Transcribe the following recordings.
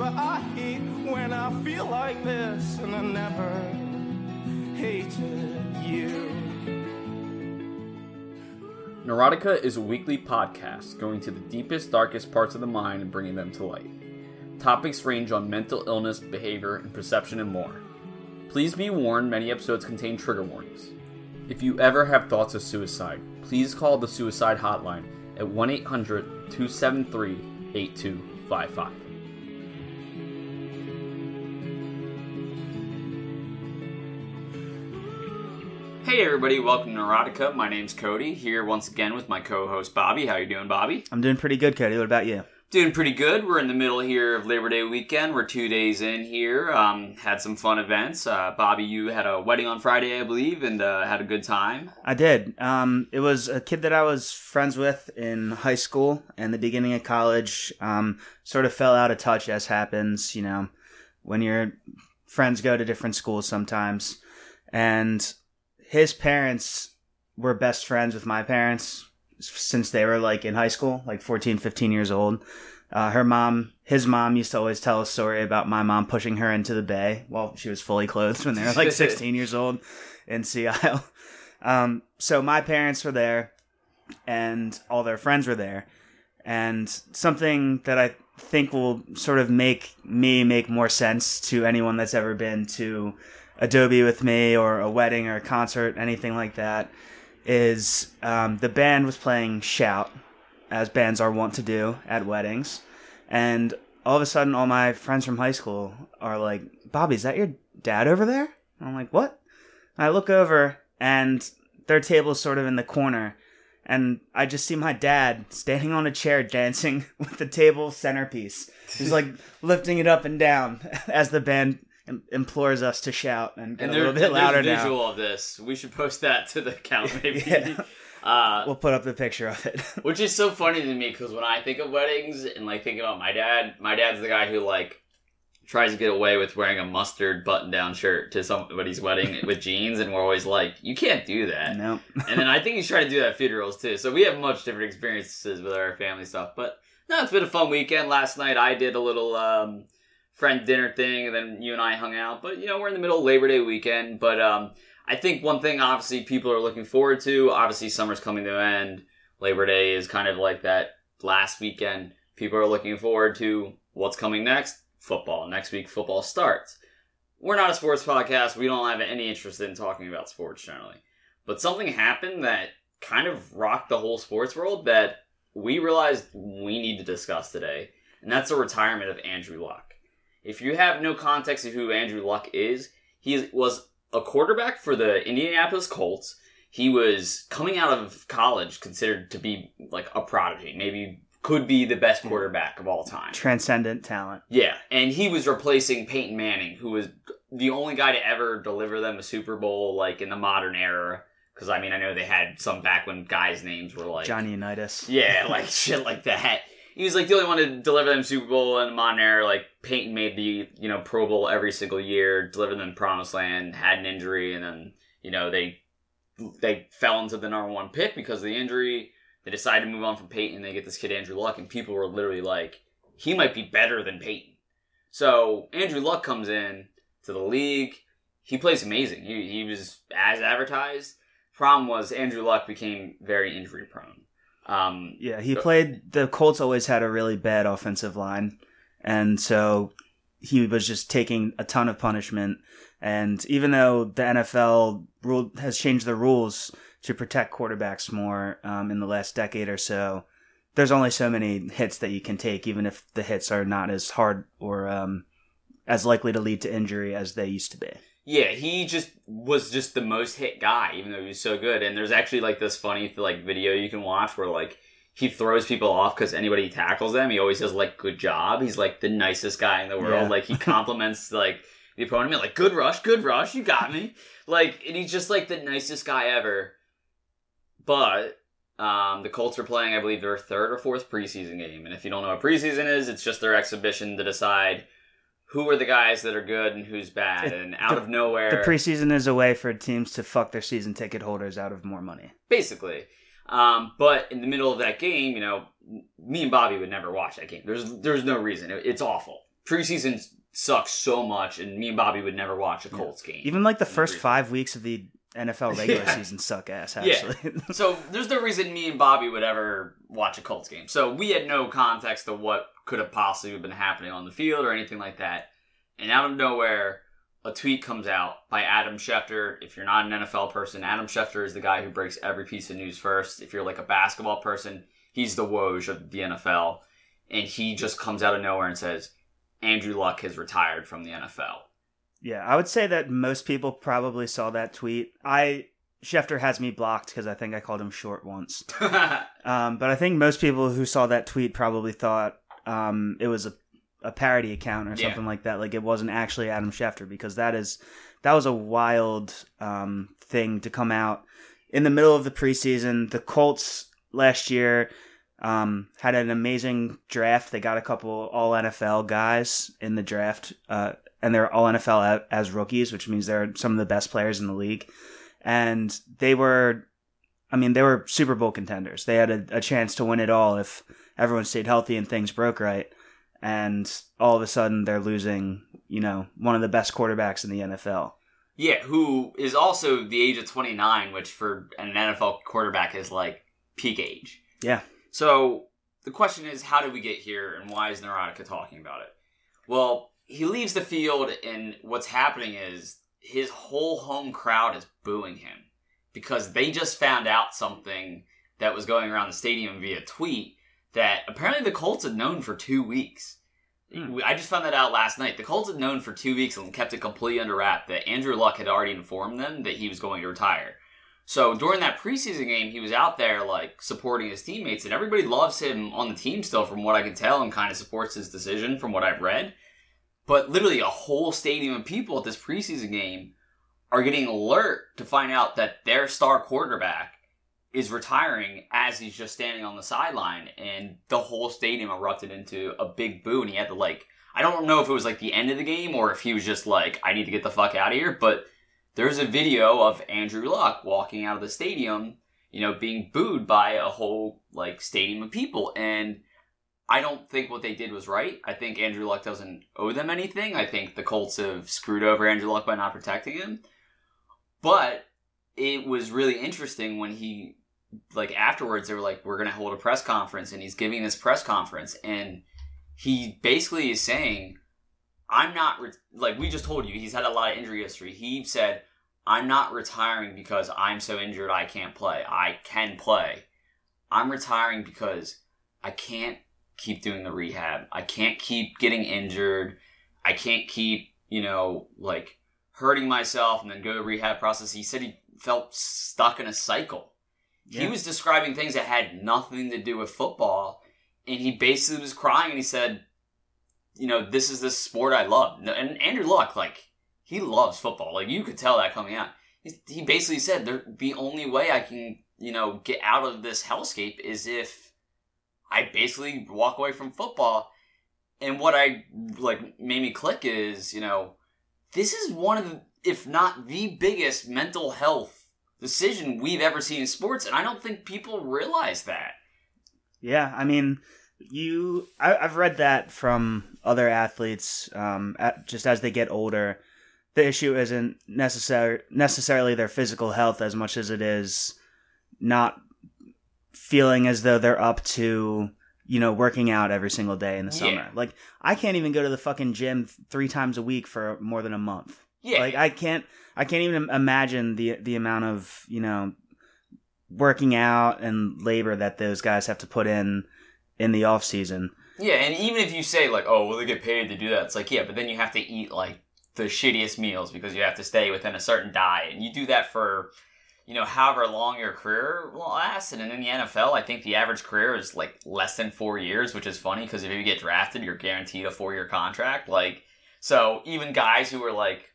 but I hate when I feel like this, and I never hated you. Neurotica is a weekly podcast going to the deepest, darkest parts of the mind and bringing them to light. Topics range on mental illness, behavior, and perception, and more. Please be warned many episodes contain trigger warnings. If you ever have thoughts of suicide, please call the suicide hotline at 1 800 273 8255. Hey everybody, welcome to Neurotica. My name's Cody, here once again with my co-host Bobby. How you doing, Bobby? I'm doing pretty good, Cody. What about you? Doing pretty good. We're in the middle here of Labor Day weekend. We're two days in here. Um, had some fun events. Uh, Bobby, you had a wedding on Friday, I believe, and uh, had a good time. I did. Um, it was a kid that I was friends with in high school and the beginning of college. Um, sort of fell out of touch, as happens, you know, when your friends go to different schools sometimes. And his parents were best friends with my parents since they were like in high school, like 14, 15 years old. Uh, her mom, his mom used to always tell a story about my mom pushing her into the bay while she was fully clothed when they were like 16 years old in Sea Isle. Um, so my parents were there and all their friends were there. And something that I think will sort of make me make more sense to anyone that's ever been to Adobe with me or a wedding or a concert, anything like that, is um, the band was playing Shout, as bands are wont to do at weddings. And all of a sudden, all my friends from high school are like, Bobby, is that your dad over there? And I'm like, what? And I look over, and their table's sort of in the corner. And I just see my dad standing on a chair dancing with the table centerpiece. He's like lifting it up and down as the band implores us to shout and get And a little bit there's louder now. visual of this. We should post that to the account, maybe. Yeah. Uh, We'll put up the picture of it. Which is so funny to me because when I think of weddings and like think about my dad, my dad's the guy who like tries to get away with wearing a mustard button-down shirt to somebody's wedding with jeans, and we're always like, "You can't do that." no. and then I think he's trying to do that at funerals too. So we have much different experiences with our family stuff. But no, it's been a fun weekend. Last night I did a little um, friend dinner thing, and then you and I hung out. But you know, we're in the middle of Labor Day weekend. But um, I think one thing obviously people are looking forward to. Obviously, summer's coming to an end. Labor Day is kind of like that last weekend. People are looking forward to what's coming next. Football. Next week, football starts. We're not a sports podcast. We don't have any interest in talking about sports generally. But something happened that kind of rocked the whole sports world that we realized we need to discuss today. And that's the retirement of Andrew Luck. If you have no context of who Andrew Luck is, he was a quarterback for the Indianapolis Colts. He was coming out of college considered to be like a prodigy, maybe could be the best hmm. quarterback of all time. Transcendent talent. Yeah, and he was replacing Peyton Manning, who was the only guy to ever deliver them a Super Bowl, like in the modern era. Because I mean, I know they had some back when guys' names were like Johnny Unitas. yeah, like shit like that. He was like the only one to deliver them Super Bowl the modern era. Like Peyton made the you know Pro Bowl every single year, delivered them Promised Land, had an injury, and then you know they they fell into the number one pick because of the injury. They decided to move on from Peyton. They get this kid Andrew Luck, and people were literally like, he might be better than Peyton. So Andrew Luck comes in to the league. He plays amazing. He, he was as advertised. Problem was Andrew Luck became very injury prone. Um, Yeah, he played. The Colts always had a really bad offensive line, and so he was just taking a ton of punishment. And even though the NFL rule has changed the rules to protect quarterbacks more um, in the last decade or so, there's only so many hits that you can take, even if the hits are not as hard or um, as likely to lead to injury as they used to be. Yeah, he just was just the most hit guy, even though he was so good. And there's actually like this funny like video you can watch where like he throws people off because anybody tackles them, he always says like "good job." He's like the nicest guy in the world. Yeah. Like he compliments like the opponent, me, like "good rush, good rush, you got me." Like, and he's just like the nicest guy ever. But um, the Colts are playing, I believe, their third or fourth preseason game. And if you don't know what preseason is, it's just their exhibition to decide who are the guys that are good and who's bad. It- And out the- of nowhere, The preseason is a way for teams to fuck their season ticket holders out of more money. basically. Um, but in the middle of that game, you know, me and Bobby would never watch that game. There's there's no reason. It- it's awful. preseason sucks so much, and me and Bobby would never watch a Colts game. Even like the first preseason. five weeks of the NFL regular Yeah. season suck ass. Yeah. Actually, So there's no reason me and Bobby would ever watch a Colts game. So we had no context of what could have possibly been happening on the field or anything like that. And out of nowhere, a tweet comes out by Adam Schefter. If you're not an NFL person, Adam Schefter is the guy who breaks every piece of news first. If you're like a basketball person, he's the Woj of the NFL. And he just comes out of nowhere and says, Andrew Luck has retired from the NFL. yeah, I would say that most people probably saw that tweet. I Schefter has me blocked because I think I called him short once. Um, but I think most people who saw that tweet probably thought um, it was a, a parody account or Yeah. something like that. Like it wasn't actually Adam Schefter because that is that was a wild um, thing to come out in the middle of the preseason. The Colts last year um, had an amazing draft. They got a couple All NFL guys in the draft, uh, and they're All NFL as rookies, which means they're some of the best players in the league. And they were I mean, they were Super Bowl contenders. They had a, a chance to win it all if everyone stayed healthy and things broke right. And all of a sudden, they're losing, you know, one of the best quarterbacks in the NFL. Yeah, who is also the age of 29, which for an NFL quarterback is like peak age. Yeah. So the question is, how did we get here, and why is Neurotica talking about it? Well, he leaves the field, and what's happening is his whole home crowd is booing him because they just found out something that was going around the stadium via tweet that apparently the Colts had known for two weeks. Hmm. I just found that out last night. The Colts had known for two weeks and kept it completely under wrap that Andrew Luck had already informed them that he was going to retire. So during that preseason game, he was out there like supporting his teammates, and everybody loves him on the team still, from what I can tell, and kind of supports his decision from what I've read. But literally, a whole stadium of people at this preseason game are getting alert to find out that their star quarterback is retiring as he's just standing on the sideline, and the whole stadium erupted into a big boo, and he had to like. I don't know if it was like the end of the game or if he was just like, I need to get the fuck out of here, but there's a video of Andrew Luck walking out of the stadium, you know, being booed by a whole like stadium of people. And I don't think what they did was right. I think Andrew Luck doesn't owe them anything. I think the Colts have screwed over Andrew Luck by not protecting him. But it was really interesting when he like afterwards they were like, We're gonna hold a press conference and he's giving this press conference and he basically is saying I'm not re- like we just told you he's had a lot of injury history. He said, "I'm not retiring because I'm so injured I can't play. I can play. I'm retiring because I can't keep doing the rehab. I can't keep getting injured. I can't keep, you know, like hurting myself and then go to rehab process." He said he felt stuck in a cycle. He was describing things that had nothing to do with football, and he basically was crying and he said, you know, this is the sport I love. And Andrew Luck, like, he loves football. Like, you could tell that coming out. He- He basically said, "The the only way I can, you know, get out of this hellscape is if I basically walk away from football. And what I, like, made me click is, you know, this is one of the, if not the biggest mental health decision we've ever seen in sports. And I don't think people realize that. Yeah, I mean, you. I, I've read that from other athletes. Um, at, just as they get older, the issue isn't necessar- necessarily their physical health as much as it is not feeling as though they're up to you know working out every single day in the summer. Yeah. Like I can't even go to the fucking gym three times a week for more than a month. Yeah. Like I can't I can't even imagine the the amount of, you know, working out and labor that those guys have to put in in the off season. Yeah, and even if you say like, "Oh, well, they get paid to do that," it's like, yeah, but then you have to eat like the shittiest meals because you have to stay within a certain diet, and you do that for, you know, however long your career lasts. And in the NFL, I think the average career is like less than four years, which is funny because if you get drafted, you're guaranteed a four year contract. Like, so even guys who are like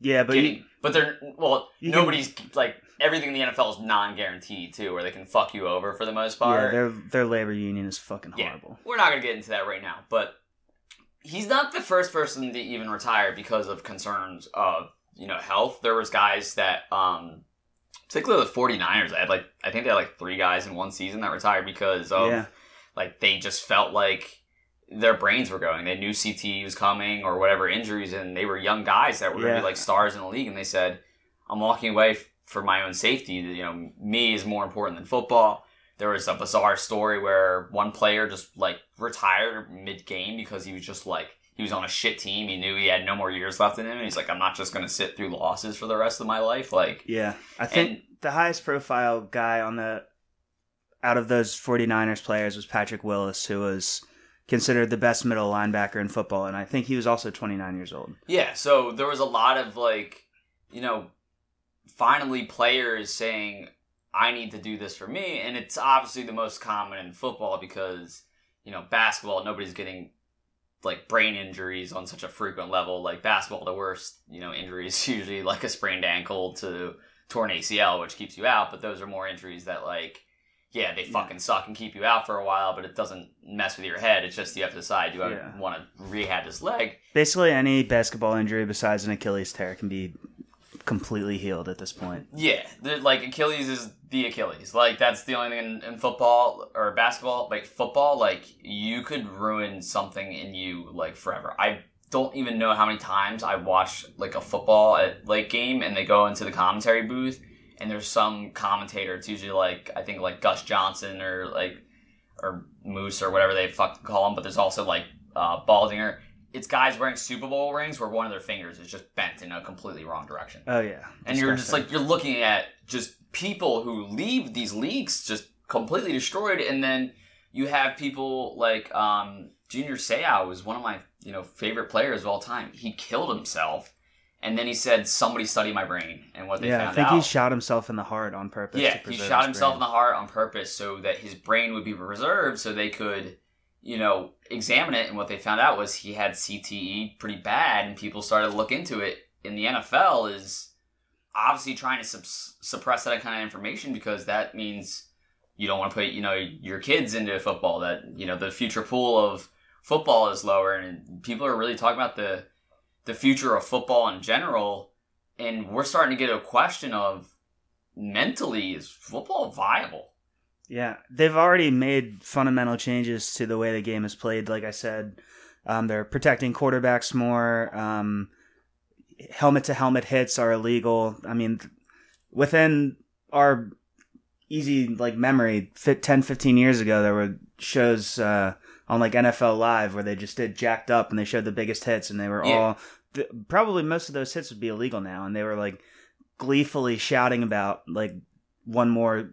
Yeah, but getting, you, but they're well, you can- nobody's like everything in the NFL is non guaranteed too, where they can fuck you over for the most part. yeah, their their labor union is fucking Yeah. horrible. We're not going to get into that right now, but he's not the first person to even retire because of concerns of, you know, health. There was guys that, um, particularly the 49ers, I had like, I think they had like three guys in one season that retired because of, Yeah. like, they just felt like their brains were going. They knew CTE was coming or whatever injuries, and they were young guys that were going to Yeah. be like stars in the league. And they said, "I'm walking away f- for my own safety. You know, me is more important than football." There was a bizarre story where one player just like retired mid game because he was just like he was on a shit team. He knew he had no more years left in him. And he's like, "I'm not just going to sit through losses for the rest of my life." Like, Yeah. I think And- the highest profile guy on the out of those 49ers players was Patrick Willis, who was considered the best middle linebacker in football, and I think he was also 29 years old. Yeah, so there was a lot of like, you know, finally players saying, I need to do this for me. And it's obviously the most common in football because, you know, basketball, nobody's getting like brain injuries on such a frequent level. Like basketball, the worst, you know, injuries usually like a sprained ankle to torn ACL, which keeps you out. But those are more injuries that like, yeah, they fucking suck and keep you out for a while, but it doesn't mess with your head. It's just you have to decide, do I Yeah. want to rehab this leg? Basically, any basketball injury besides an Achilles tear can be completely healed at this point. Yeah, the, like Achilles is the Achilles. Like that's the only thing in, in football or basketball. Like football, like you could ruin something in you like forever. I don't even know how many times I watch like a football uh, at late game and they go into the commentary booth and there's some commentator. It's usually like I think like Gus Johnson or like or Moose or whatever they fucking call him. But there's also like uh, Baldinger. It's guys wearing Super Bowl rings where one of their fingers is just bent in a completely wrong direction Oh yeah, and you're just like you're looking at just people who leave these leagues just completely destroyed and then you have people like um junior Seau was one of my you know favorite players of all time he killed himself and then he said somebody study my brain and what they yeah. I think out he shot himself in the heart on purpose. yeah he shot himself in the heart on purpose so that his brain would be preserved so they could you know examine it and what they found out was he had cte pretty bad and people started to look into it in the nfl is obviously trying to sup- suppress that kind of information because that means you don't want to put you know your kids into football that you know the future pool of football is lower and people are really talking about the the future of football in general and we're starting to get a question of mentally is football viable Yeah, they've already made fundamental changes to the way the game is played. Like I said, um, they're protecting quarterbacks more. Um, helmet to helmet hits are illegal. I mean, within our easy like memory, fit 10, 15 years ago, there were shows uh, on like NFL Live where they just did jacked up and they showed the biggest hits, and they were Yeah. all th- probably most of those hits would be illegal now, and they were like gleefully shouting about like one more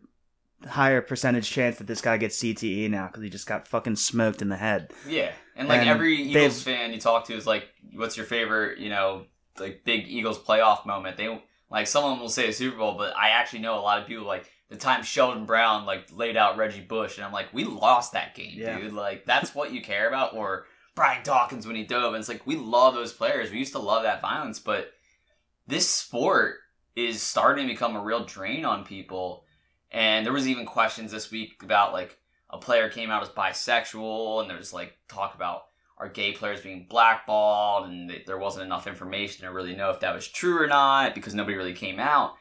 higher percentage chance that this guy gets CTE now because he just got fucking smoked in the head. yeah and like And every eagles fan you talk to is like what's your favorite you know like big eagles playoff moment they like someone will say a super bowl but i actually know a lot of people like the time sheldon brown like laid out reggie bush and i'm like we lost that game Yeah. dude like that's what you care about or brian dawkins when he dove and it's like we love those players we used to love that violence but this sport is starting to become a real drain on people. And there was even questions this week about like a player came out as bisexual, and there's like talk about are gay players being blackballed, and there wasn't enough information to really know if that was true or not because nobody really came out.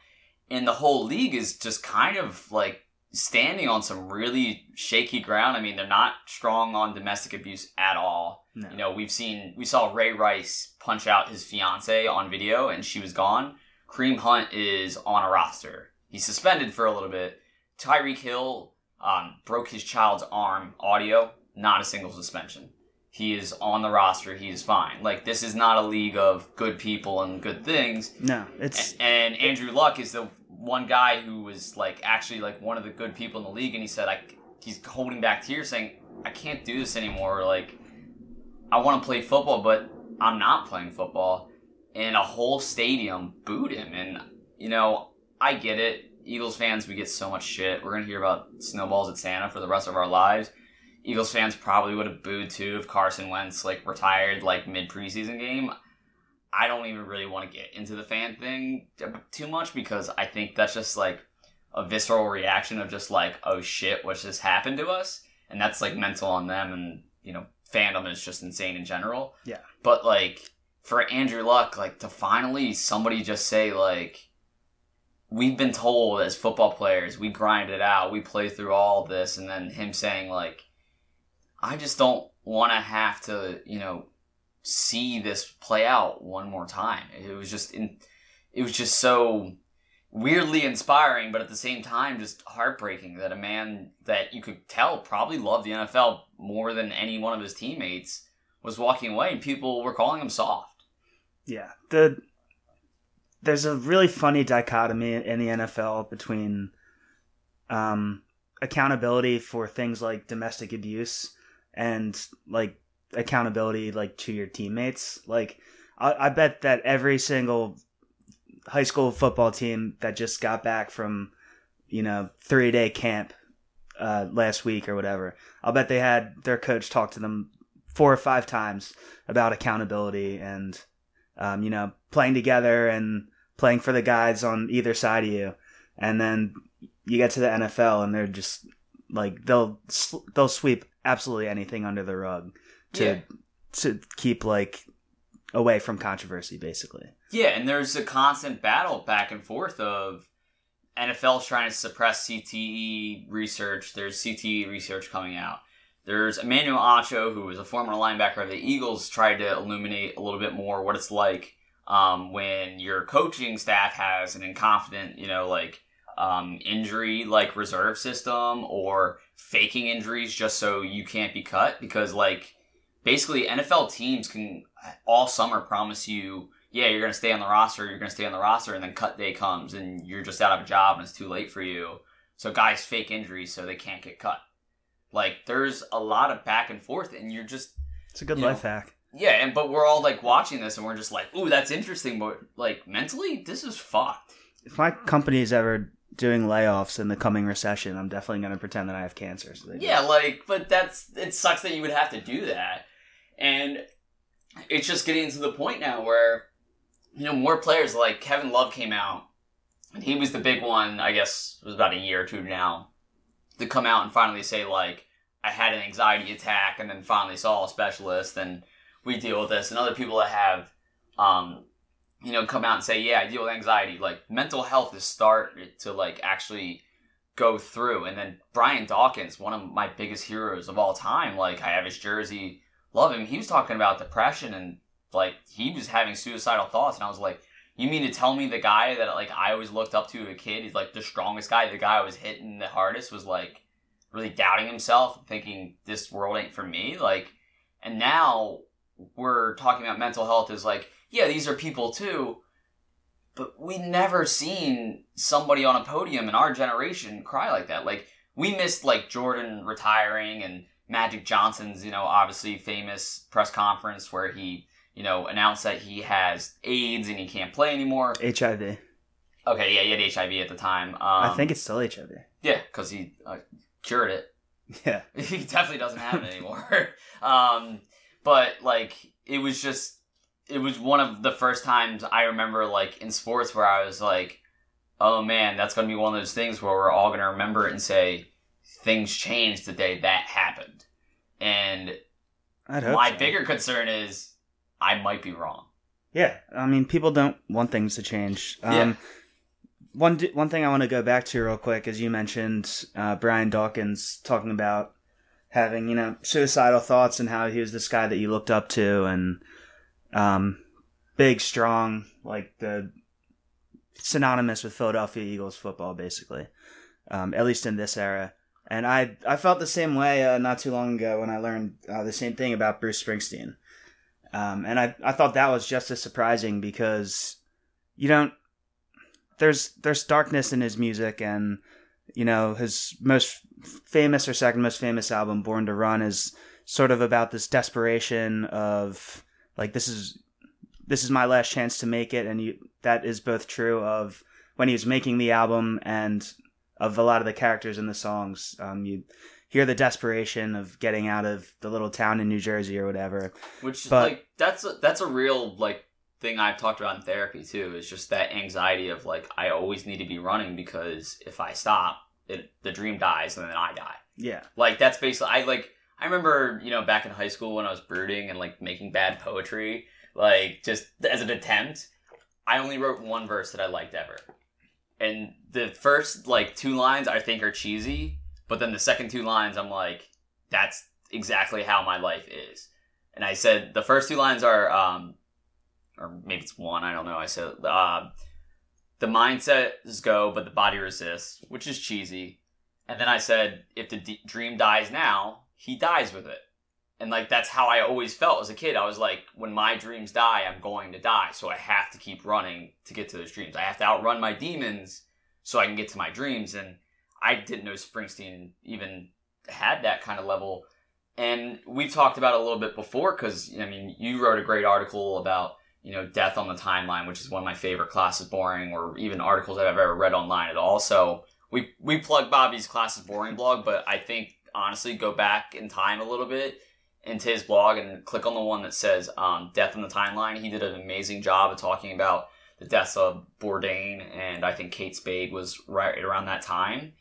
And the whole league is just kind of like standing on some really shaky ground. I mean, they're not strong on domestic abuse at all. No. You know, we've seen we saw Ray Rice punch out his fiance on video, and she was gone. Kareem Hunt is on a roster. He's suspended for a little bit. Tyreek Hill um, broke his child's arm. Audio, not a single suspension. He is on the roster. He is fine. Like this is not a league of good people and good things. No, it's A- And Andrew Luck is the one guy who was like actually like one of the good people in the league, and he said, "I." He's holding back tears, saying, "I can't do this anymore. Like, I want to play football, but I'm not playing football." And a whole stadium booed him, and you know, I get it. Eagles fans, we get so much shit. We're gonna hear about snowballs at Santa for the rest of our lives. Eagles fans probably would have booed too if Carson Wentz like retired like mid preseason game. I don't even really want to get into the fan thing too much because I think that's just like a visceral reaction of just like, oh shit, what just happened to us? And that's like mental on them and, you know, fandom is just insane in general. Yeah. But like for Andrew Luck, like to finally somebody just say like we've been told as football players, we grind it out, we play through all this and then him saying like I just don't want to have to, you know, see this play out one more time. It was just in, it was just so weirdly inspiring, but at the same time, just heartbreaking that a man that you could tell probably loved the NFL more than any one of his teammates was walking away, and people were calling him soft. Yeah, the there's a really funny dichotomy in the NFL between um, accountability for things like domestic abuse and like accountability like to your teammates. Like I, I bet that every single high school football team that just got back from you know three day camp uh, last week or whatever, I'll bet they had their coach talk to them four or five times about accountability and um, you know playing together and playing for the guys on either side of you, and then you get to the NFL and they're just like they'll they'll sweep absolutely anything under the rug to Yeah. to keep like away from controversy basically. Yeah, and there's a constant battle back and forth of NFL's trying to suppress CTE research. There's CTE research coming out. There's Emmanuel Acho, who was a former linebacker of the Eagles, tried to illuminate a little bit more what it's like um, when your coaching staff has an incompetent, you know, like um, injury like reserve system or faking injuries just so you can't be cut because like basically NFL teams can all summer promise you yeah you're gonna stay on the roster you're gonna stay on the roster and then cut day comes and you're just out of a job and it's too late for you. So guys fake injuries so they can't get cut. Like there's a lot of back and forth and you're just It's a good life know, hack. yeah and but we're all like watching this and we're just like ooh that's interesting but like mentally this is fucked. If my company is ever doing layoffs in the coming recession, I'm definitely going to pretend that I have cancer. So Yeah, like, but that's it sucks that you would have to do that, and it's just getting to the point now where you know more players like Kevin Love came out, and he was the big one. I guess it was about a year or two now to come out and finally say like I had an anxiety attack, and then finally saw a specialist, and we deal with this. And other people that have, um, you know, come out and say, yeah, I deal with anxiety. Like mental health is started to like actually go through. And then Brian Dawkins, one of my biggest heroes of all time, like I have his jersey, love him. He was talking about depression and like he was having suicidal thoughts, and I was like, you mean to tell me the guy that like I always looked up to as a kid, he's like the strongest guy, the guy I was hitting the hardest was like really doubting himself, thinking this world ain't for me, like, and now we're talking about mental health as like, yeah, these are people too, but we never seen somebody on a podium in our generation cry like that. Like we missed like Jordan retiring and Magic Johnson's, you know, obviously famous press conference where he, you know, announced that he has AIDS and he can't play anymore. HIV. Okay, yeah, he had HIV at the time. Um, I think it's still HIV. yeah, because he uh, cured it. Yeah. he definitely doesn't have it anymore. um, but like it was just it was one of the first times I remember like in sports where I was like, oh man, that's gonna be one of those things where we're all gonna remember it and say things changed the day that happened. And my so. bigger concern is I might be wrong. Yeah, I mean, people don't want things to change. Um, Yeah. One one thing I want to go back to real quick is you mentioned uh, Brian Dawkins talking about having you know suicidal thoughts and how he was this guy that you looked up to and um, big, strong, like the synonymous with Philadelphia Eagles football, basically. Um, at least in this era. And I I felt the same way uh, not too long ago when I learned uh, the same thing about Bruce Springsteen. Um, and I, I thought that was just as surprising because you don't there's there's darkness in his music and you know his most famous or second most famous album Born to Run is sort of about this desperation of like this is this is my last chance to make it and you, that is both true of when he was making the album and of a lot of the characters in the songs um, you hear the desperation of getting out of the little town in New Jersey or whatever Which is But- like that's a, that's a real like thing I've talked about in therapy too. Is just that anxiety of like I always need to be running because if I stop, it the dream dies and then I die. yeah Like that's basically I like I remember you know back in high school when I was brooding and like making bad poetry, like just as an attempt. I only wrote one verse that I liked ever, and the first like two lines I think are cheesy, but then the second two lines I'm like, that's exactly how my life is. And I said the first two lines are, um, or maybe it's one, I don't know. I said, uh, the mindset is go, but the body resists, which is cheesy. And then I said, if the d- dream dies now, he dies with it. And like that's how I always felt as a kid. I was like, when my dreams die, I'm going to die. So I have to keep running to get to those dreams. I have to outrun my demons so I can get to my dreams. And I didn't know Springsteen even had that kind of level. And we've talked about it a little bit before because I mean, you wrote a great article about you know Death on the Timeline, which is one of my favorite classes boring, or even articles that I've ever read online at all. So we we plug Bobby's classes boring blog, but I think honestly go back in time a little bit into his blog and click on the one that says um, Death on the Timeline. He did an amazing job of talking about the deaths of Bourdain and I think Kate Spade was right around that time.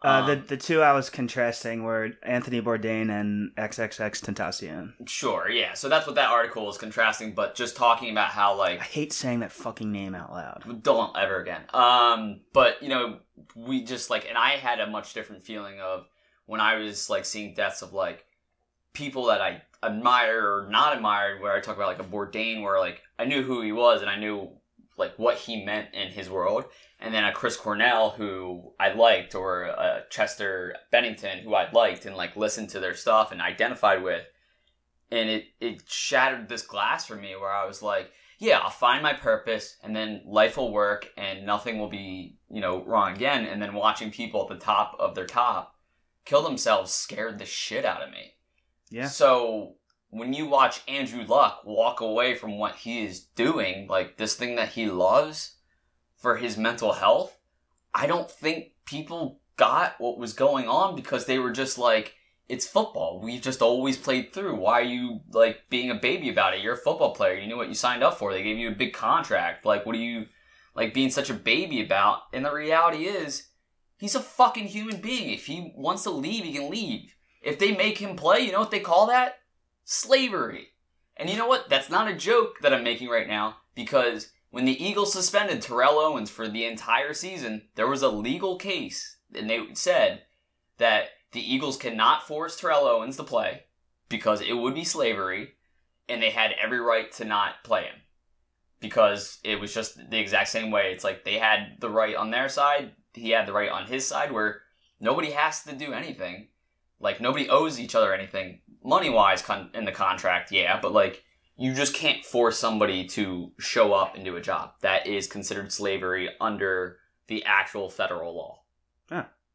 Uh, the Um, the two I was contrasting were Anthony Bourdain and XXXTentacion. Sure, yeah. So that's what that article was contrasting, but just talking about how like I hate saying that fucking name out loud. don't ever again. Um, but you know, we just like, and I had a much different feeling of when I was like seeing deaths of like people that I admire or not admired. Where I talk about like a Bourdain, where like I knew who he was and I knew like what he meant in his world, and then a Chris Cornell who I liked, or a Chester Bennington who I liked, and like listened to their stuff and identified with, and it it shattered this glass for me where I was like yeah, I'll find my purpose and then life will work and nothing will be, you know, wrong again. And then watching people at the top of their top kill themselves scared the shit out of me. Yeah. So when you watch Andrew Luck walk away from what he is doing, like this thing that he loves for his mental health, I don't think people got what was going on because they were just like, it's football. We've just always played through. Why are you like being a baby about it? You're a football player. You knew what you signed up for. They gave you a big contract. Like, what are you like being such a baby about? And the reality is, he's a fucking human being. If he wants to leave, he can leave. If they make him play, you know what they call that? Slavery. And you know what? That's not a joke that I'm making right now because when the Eagles suspended Terrell Owens for the entire season, there was a legal case, and they said that the Eagles cannot force Terrell Owens to play because it would be slavery, and they had every right to not play him because it was just the exact same way. It's like they had the right on their side, he had the right on his side, where nobody has to do anything. Like nobody owes each other anything money wise con- in the contract, yeah, but like you just can't force somebody to show up and do a job. That is considered slavery under the actual federal law.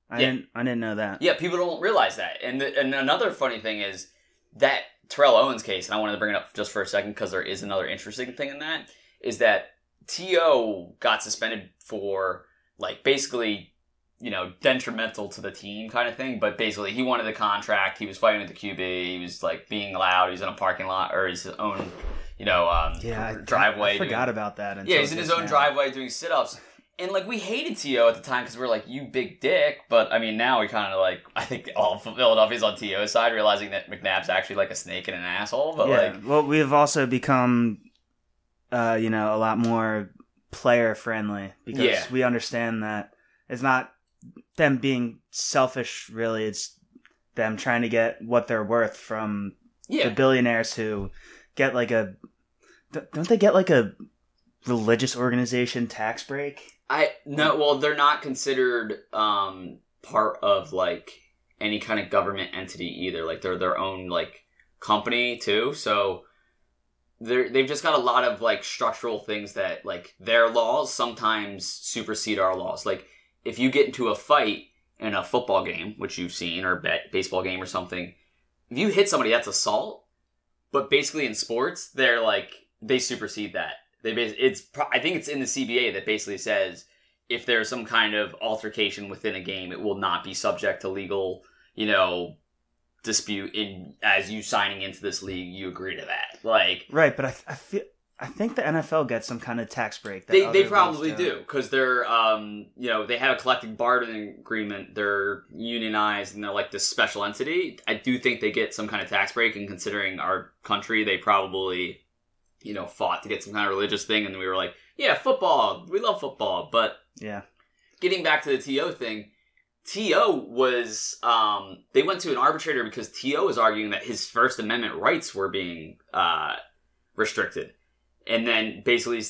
I Yeah. didn't I didn't know that. Yeah, people don't realize that. And the, and another funny thing is that Terrell Owens case, and I wanted to bring it up just for a second because there is another interesting thing in that is that To got suspended for like basically you know detrimental to the team kind of thing, but basically he wanted the contract. He was fighting with the QB. He was like being loud. He was in a parking lot or his own you know um, Yeah, driveway. I doing- forgot about that. yeah, he's in his own now. driveway doing sit ups. And like we hated TO at the time because we are like, you big dick. But I mean, now we kind of like, I think all Philadelphia's on TO's side, realizing that McNabb's actually like a snake and an asshole. But yeah. like, well, we've also become, uh, you know, a lot more player friendly because Yeah. we understand that it's not them being selfish. Really, it's them trying to get what they're worth from yeah, the billionaires who get like a. Don't they get like a religious organization tax break? I no, well, they're not considered um part of like any kind of government entity either. Like they're their own like company too. So they're they've just got a lot of like structural things that like their laws sometimes supersede our laws. Like if you get into a fight in a football game, which you've seen, or bet baseball game or something, if you hit somebody, that's assault. But basically in sports, they're like they supersede that. They bas- it's I think it's in the CBA that basically says if there's some kind of altercation within a game, it will not be subject to legal, you know, dispute. In as you signing into this league, you agree to that. Like Right, but I, I feel I think the NFL gets some kind of tax break. That they, they probably do because they're um you know they have a collective bargaining agreement. They're unionized and they're like this special entity. I do think they get some kind of tax break, and considering our country, they probably you know fought to get some kind of religious thing, and we were like, yeah, football, we love football, but Yeah, getting back to the TO thing, TO was um, they went to an arbitrator because TO was arguing that his First Amendment rights were being uh, restricted, and then basically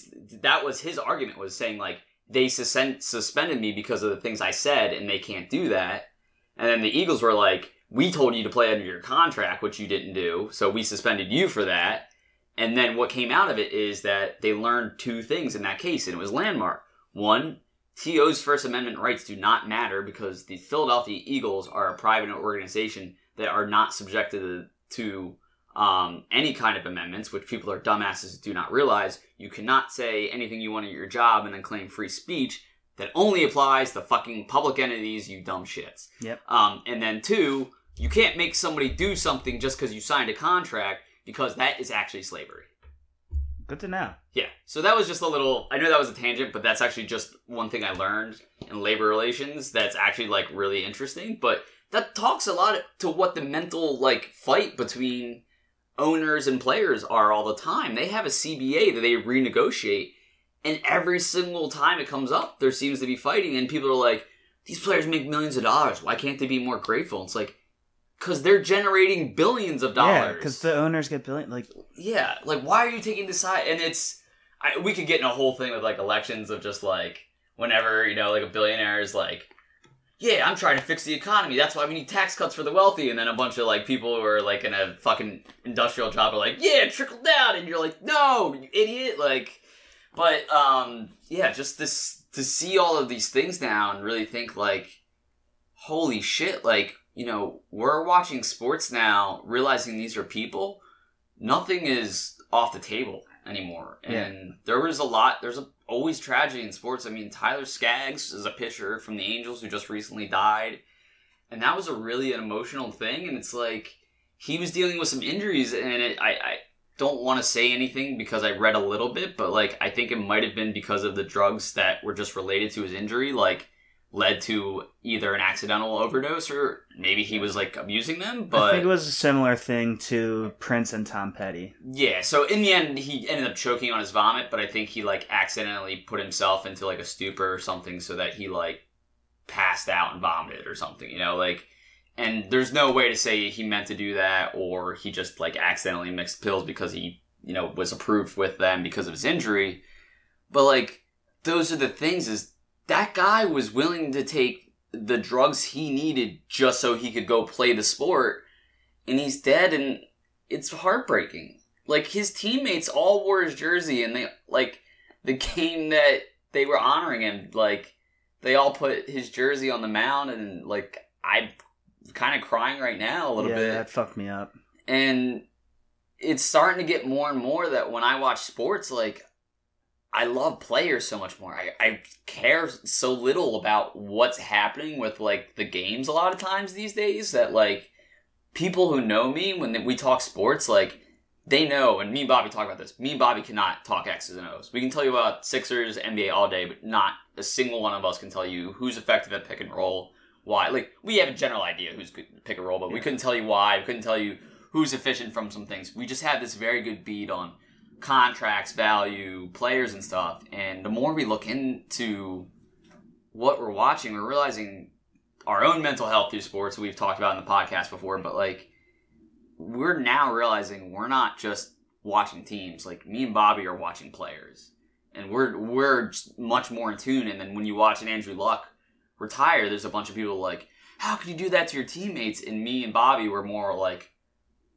that was his argument was saying like they suspend- suspended me because of the things I said, and they can't do that. And then the Eagles were like, "We told you to play under your contract, which you didn't do, so we suspended you for that." And then what came out of it is that they learned two things in that case, and it was landmark. One, TO's First Amendment rights do not matter because the Philadelphia Eagles are a private organization that are not subjected to um, any kind of amendments, which people are dumbasses do not realize. You cannot say anything you want at your job and then claim free speech that only applies to fucking public entities, you dumb shits. Yep. Um, and then two, you can't make somebody do something just because you signed a contract because that is actually slavery. Good to know. Yeah. So that was just a little. I know that was a tangent, but that's actually just one thing I learned in labor relations. That's actually like really interesting. But that talks a lot to what the mental like fight between owners and players are all the time. They have a CBA that they renegotiate, and every single time it comes up, there seems to be fighting, and people are like, "These players make millions of dollars. Why can't they be more grateful?" It's like. Because they're generating billions of dollars. Yeah, because the owners get billion. Like, Yeah, like why are you taking this side? And it's I, we could get in a whole thing with like elections of just like whenever you know like a billionaire is like, yeah, I'm trying to fix the economy. That's why we need tax cuts for the wealthy. And then a bunch of like people who are like in a fucking industrial job are like, yeah, trickle down. And you're like, no, you idiot. Like, but um, yeah, just this to see all of these things now and really think like, holy shit, like you know, we're watching sports now, realizing these are people. Nothing is off the table anymore, and there was a lot. There's a, always tragedy in sports. I mean, Tyler Skaggs is a pitcher from the Angels who just recently died, and that was a really an emotional thing. And it's like he was dealing with some injuries, and it, I, I don't want to say anything because I read a little bit, but like I think it might have been because of the drugs that were just related to his injury, like led to either an accidental overdose or maybe he was like abusing them. but I think it was a similar thing to Prince and Tom Petty. yeah, so in the end, he ended up choking on his vomit, but I think he like accidentally put himself into like a stupor or something so that he like passed out and vomited or something, you know, like. And there's no way to say he meant to do that or he just like accidentally mixed pills because he, you know, was approved with them because of his injury. But like, those are the things is that guy was willing to take the drugs he needed just so he could go play the sport and he's dead and it's heartbreaking like his teammates all wore his jersey and they like the game that they were honoring him like they all put his jersey on the mound and like i'm kind of crying right now a little bit. yeah, bit that fucked me up. and it's starting to get more and more that when I watch sports, like I love players so much more. I, I care so little about what's happening with like the games a lot of times these days that like people who know me when we talk sports, like they know, and me and Bobby talk about this. Me and Bobby cannot talk X's and O's. We can tell you about Sixers, NBA all day, but not a single one of us can tell you who's effective at pick and roll, why. Like we have a general idea who's good at pick and roll, but we couldn't tell you why. We couldn't tell you who's efficient from some things. We just have this very good bead on contracts, value, players, and stuff. And the more we look into what we're watching, we're realizing our own mental health through sports. We've talked about in the podcast before, but like we're now realizing we're not just watching teams. Like me and Bobby are watching players, and we're we're much more in tune. And then when you watch an Andrew Luck retire, there's a bunch of people like, "How could you do that to your teammates?" And me and Bobby were more like,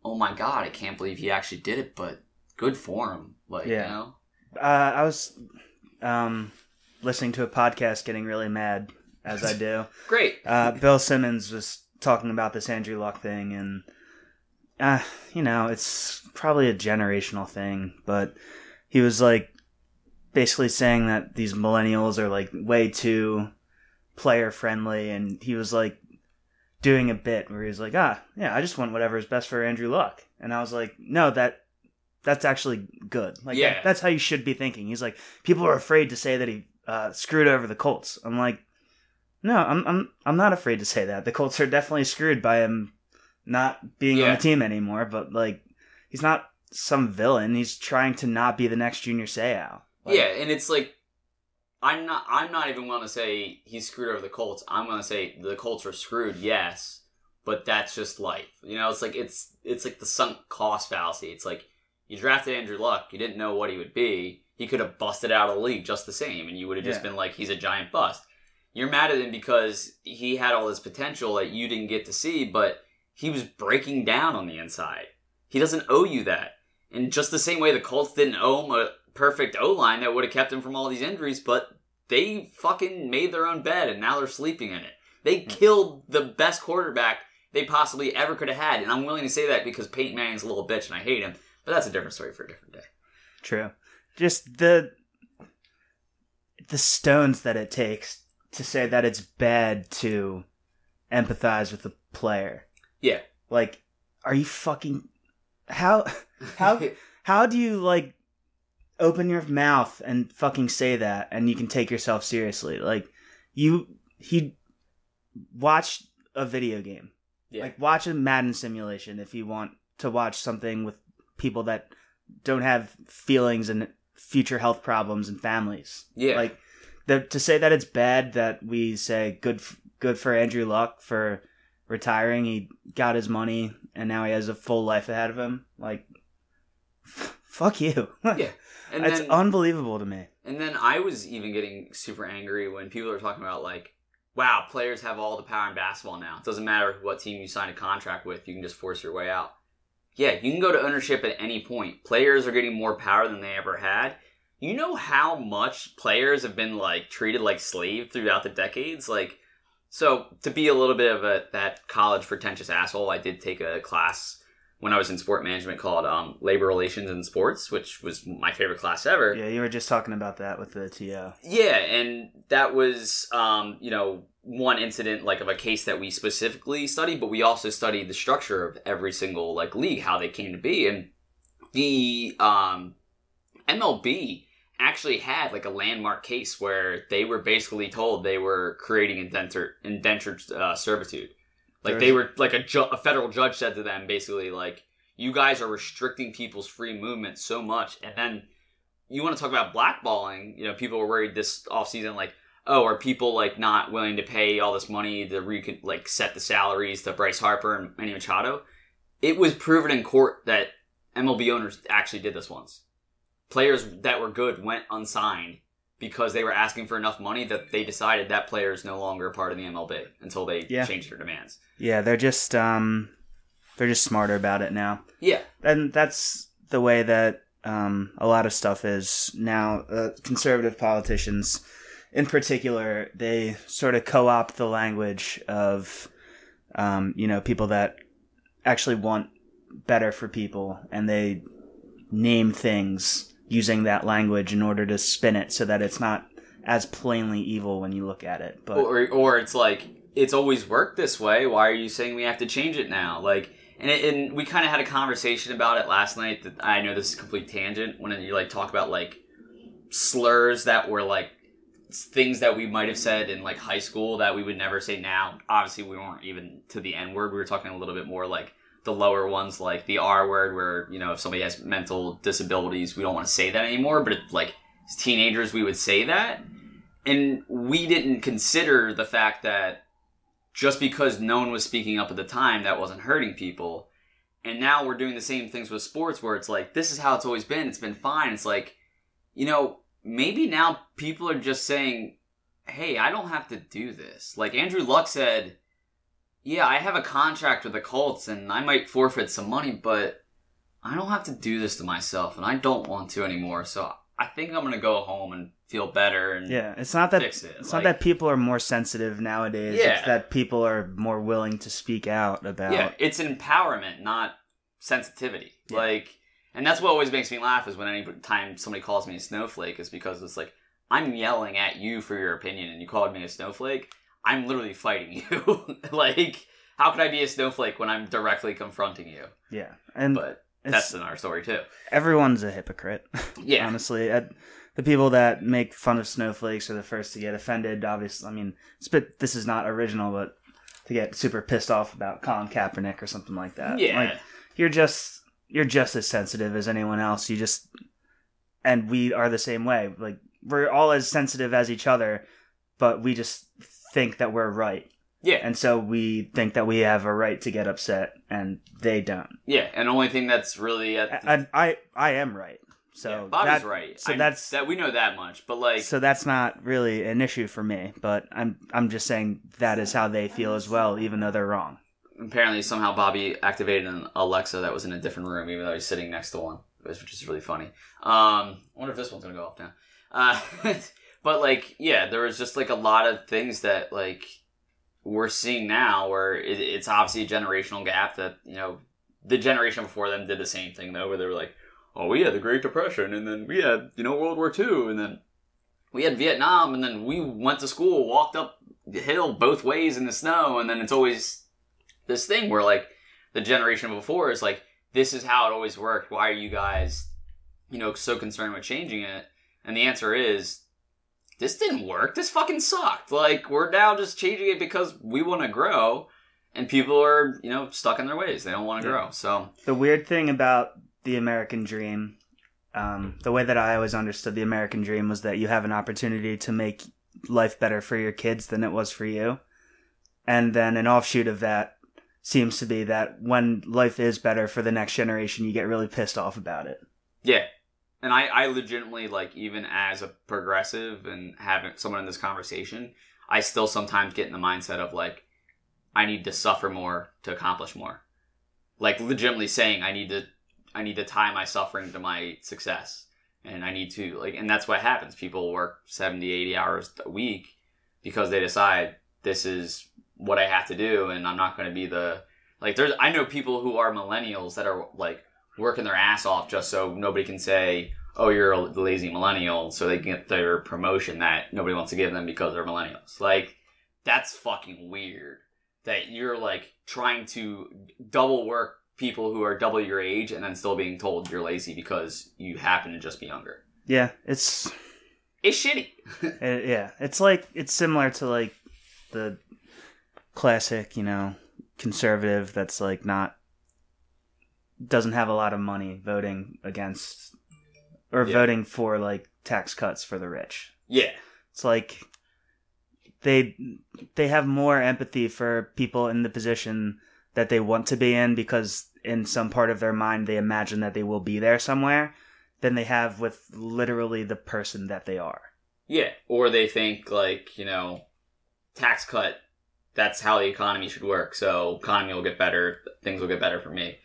"Oh my god, I can't believe he actually did it!" But good form. Like Yeah. you know, Uh, I was um, listening to a podcast, getting really mad as I do. great. Uh, Bill Simmons was talking about this Andrew Luck thing, and uh, you know, it's probably a generational thing, but he was like basically saying that these millennials are like way too player friendly, and he was like doing a bit where he was like, ah, yeah, I just want whatever is best for Andrew Luck, and I was like, no, that. That's actually good. Like Yeah. that, that's how you should be thinking. He's like, people are afraid to say that he uh, screwed over the Colts. I'm like, no, I'm I'm I'm not afraid to say that. The Colts are definitely screwed by him not being on the team anymore, but like he's not some villain. He's trying to not be the next Junior Seau. Like, yeah, and it's like I'm not. I'm not even going to say he screwed over the Colts. I'm going to say the Colts are screwed. Yes, but that's just life. You know, it's like it's it's like the sunk cost fallacy. It's like you drafted Andrew Luck. You didn't know what he would be. He could have busted out of the league just the same, and you would have just Yeah. been like, he's a giant bust. You're mad at him because he had all this potential that you didn't get to see, but he was breaking down on the inside. He doesn't owe you that. In just the same way the Colts didn't owe him a perfect O line that would have kept him from all these injuries, but they fucking made their own bed and now they're sleeping in it. They killed the best quarterback they possibly ever could have had. And I'm willing to say that because Peyton Manning's a little bitch and I hate him. But that's a different story for a different day. True. Just the the stones that it takes to say that it's bad to empathize with the player. Yeah. Like, are you fucking how how how do you like open your mouth and fucking say that and you can take yourself seriously? Like you he watch a video game. Yeah. Like watch a Madden simulation if you want to watch something with people that don't have feelings and future health problems and families. yeah. Like the, to say that it's bad that we say good good for Andrew Luck for retiring. He got his money and now he has a full life ahead of him. Like f- fuck you. Yeah. and it's then, unbelievable to me. And then I was even getting super angry when people are talking about like, wow, players have all the power in basketball now. It doesn't matter what team you sign a contract with, you can just force your way out. Yeah, you can go to ownership at any point. Players are getting more power than they ever had. You know how much players have been like treated like slave throughout the decades? Like so to be a little bit of a that college pretentious asshole, I did take a class when I was in sport management called um, labor relations in sports, which was my favorite class ever. Yeah, you were just talking about that with the TO. Yeah, and that was um, you know one incident like of a case that we specifically studied, but we also studied the structure of every single like league, how they came to be, and the um, MLB actually had like a landmark case where they were basically told they were creating indentured indentured uh, servitude. Like they were like a, ju- a federal judge said to them basically like you guys are restricting people's free movement so much, and then you want to talk about blackballing. You know, people were worried this offseason, like, oh, are people like not willing to pay all this money to re- like set the salaries to Bryce Harper and Manny Machado? It was proven in court that MLB owners actually did this once. Players that were good went unsigned because they were asking for enough money that they decided that player is no longer a part of the MLB until they Yeah. changed their demands. Yeah, they're just um they're just smarter about it now. Yeah, and that's the way that um, a lot of stuff is now. Uh, conservative politicians, in particular, they sort of co-opt the language of, um, you know, people that actually want better for people, and they name things using that language in order to spin it so that it's not as plainly evil when you look at it. But or or it's like it's always worked this way. Why are you saying we have to change it now? Like, and it, and we kind of had a conversation about it last night. That I know this is complete tangent when you like talk about like slurs that were like things that we might have said in like high school that we would never say now. Obviously, we weren't even to the N word. We were talking a little bit more like the lower ones, like the R word, where you know if somebody has mental disabilities, we don't want to say that anymore. But it, like as teenagers, we would say that. And we didn't consider the fact that just because no one was speaking up at the time that wasn't hurting people. And now we're doing the same things with sports where it's like this is how it's always been it's been fine. It's like you know maybe now people are just saying hey i don't have to do this. Like andrew luck said yeah i have a contract with the colts and i might forfeit some money but i don't have to do this to myself and i don't want to anymore so i think i'm gonna go home and feel better and yeah, it's not that fix it. It's Like- not that people are more sensitive nowadays. Yeah. It's that people are more willing to speak out about. Yeah, it's empowerment, not sensitivity. Yeah. Like, and that's what always makes me laugh is when any time somebody calls me a snowflake is because it's like I'm yelling at you for your opinion, and you called me a snowflake. I'm literally fighting you. like, how could I be a snowflake when I'm directly confronting you? Yeah, and But that's in our story too. everyone's a hypocrite. Yeah, honestly, Uh, the people that make fun of snowflakes are the first to get offended. Obviously, I mean, bit, this is not original, but to get super pissed off about Colin Kaepernick or something like that. yeah, like, you're just you're just as sensitive as anyone else. You just and we are the same way. Like we're all as sensitive as each other, but we just think that we're right, Yeah, and so we think that we have a right to get upset, and they don't. yeah, and the only thing that's really at the, I I, I am right. So yeah, Bobby's that- right. So I- that's that we know that much, but like, so that's not really an issue for me. But I'm I'm just saying that is how they feel as well, even though they're wrong. apparently somehow Bobby activated an Alexa that was in a different room, even though he's sitting next to one, which is really funny. Um, I wonder if this one's gonna go off now. Uh, but like, yeah, there was just like a lot of things that like we're seeing now, where it, it's obviously a generational gap that you know the generation before them did the same thing though, where they were like, oh, we had the Great Depression, and then we had you know World War II, and then we had Vietnam, and then we went to school, walked up the hill both ways in the snow, and then it's always this thing where like the generation before is like this is how it always worked. Why are you guys you know so concerned with changing it? And the answer is this didn't work this fucking sucked like we're now just changing it because we want to grow and people are you know stuck in their ways they don't want to Yeah. grow so The weird thing about the American dream, um, the way that I always understood the American dream was that you have an opportunity to make life better for your kids than it was for you. And then an offshoot of that seems to be that when life is better for the next generation, you get really pissed off about it. Yeah. And I, I legitimately like even as a progressive and having someone in this conversation, I still sometimes get in the mindset of like I need to suffer more to accomplish more. Like legitimately saying I need to I need to tie my suffering to my success. And I need to like and that's what happens. People work 70, 80 hours a week because they decide this is what I have to do and I'm not going to be the like there's I know people who are millennials that are like working their ass off just so nobody can say, "Oh, you're a lazy millennial," so they can get their promotion that nobody wants to give them because they're millennials. Like, that's fucking weird. That you're like trying to double work people who are double your age and then still being told you're lazy because you happen to just be younger. Yeah, it's It's shitty. Uh, yeah, it's like it's similar to like the classic, you know, conservative that's like not doesn't have a lot of money voting against or Yeah. voting for like tax cuts for the rich. yeah. It's like they they have more empathy for people in the position that they want to be in because in some part of their mind they imagine that they will be there somewhere than they have with literally the person that they are. Yeah, or they think like you know, tax cut. That's how the economy should work. So economy will get better. Things will get better for me.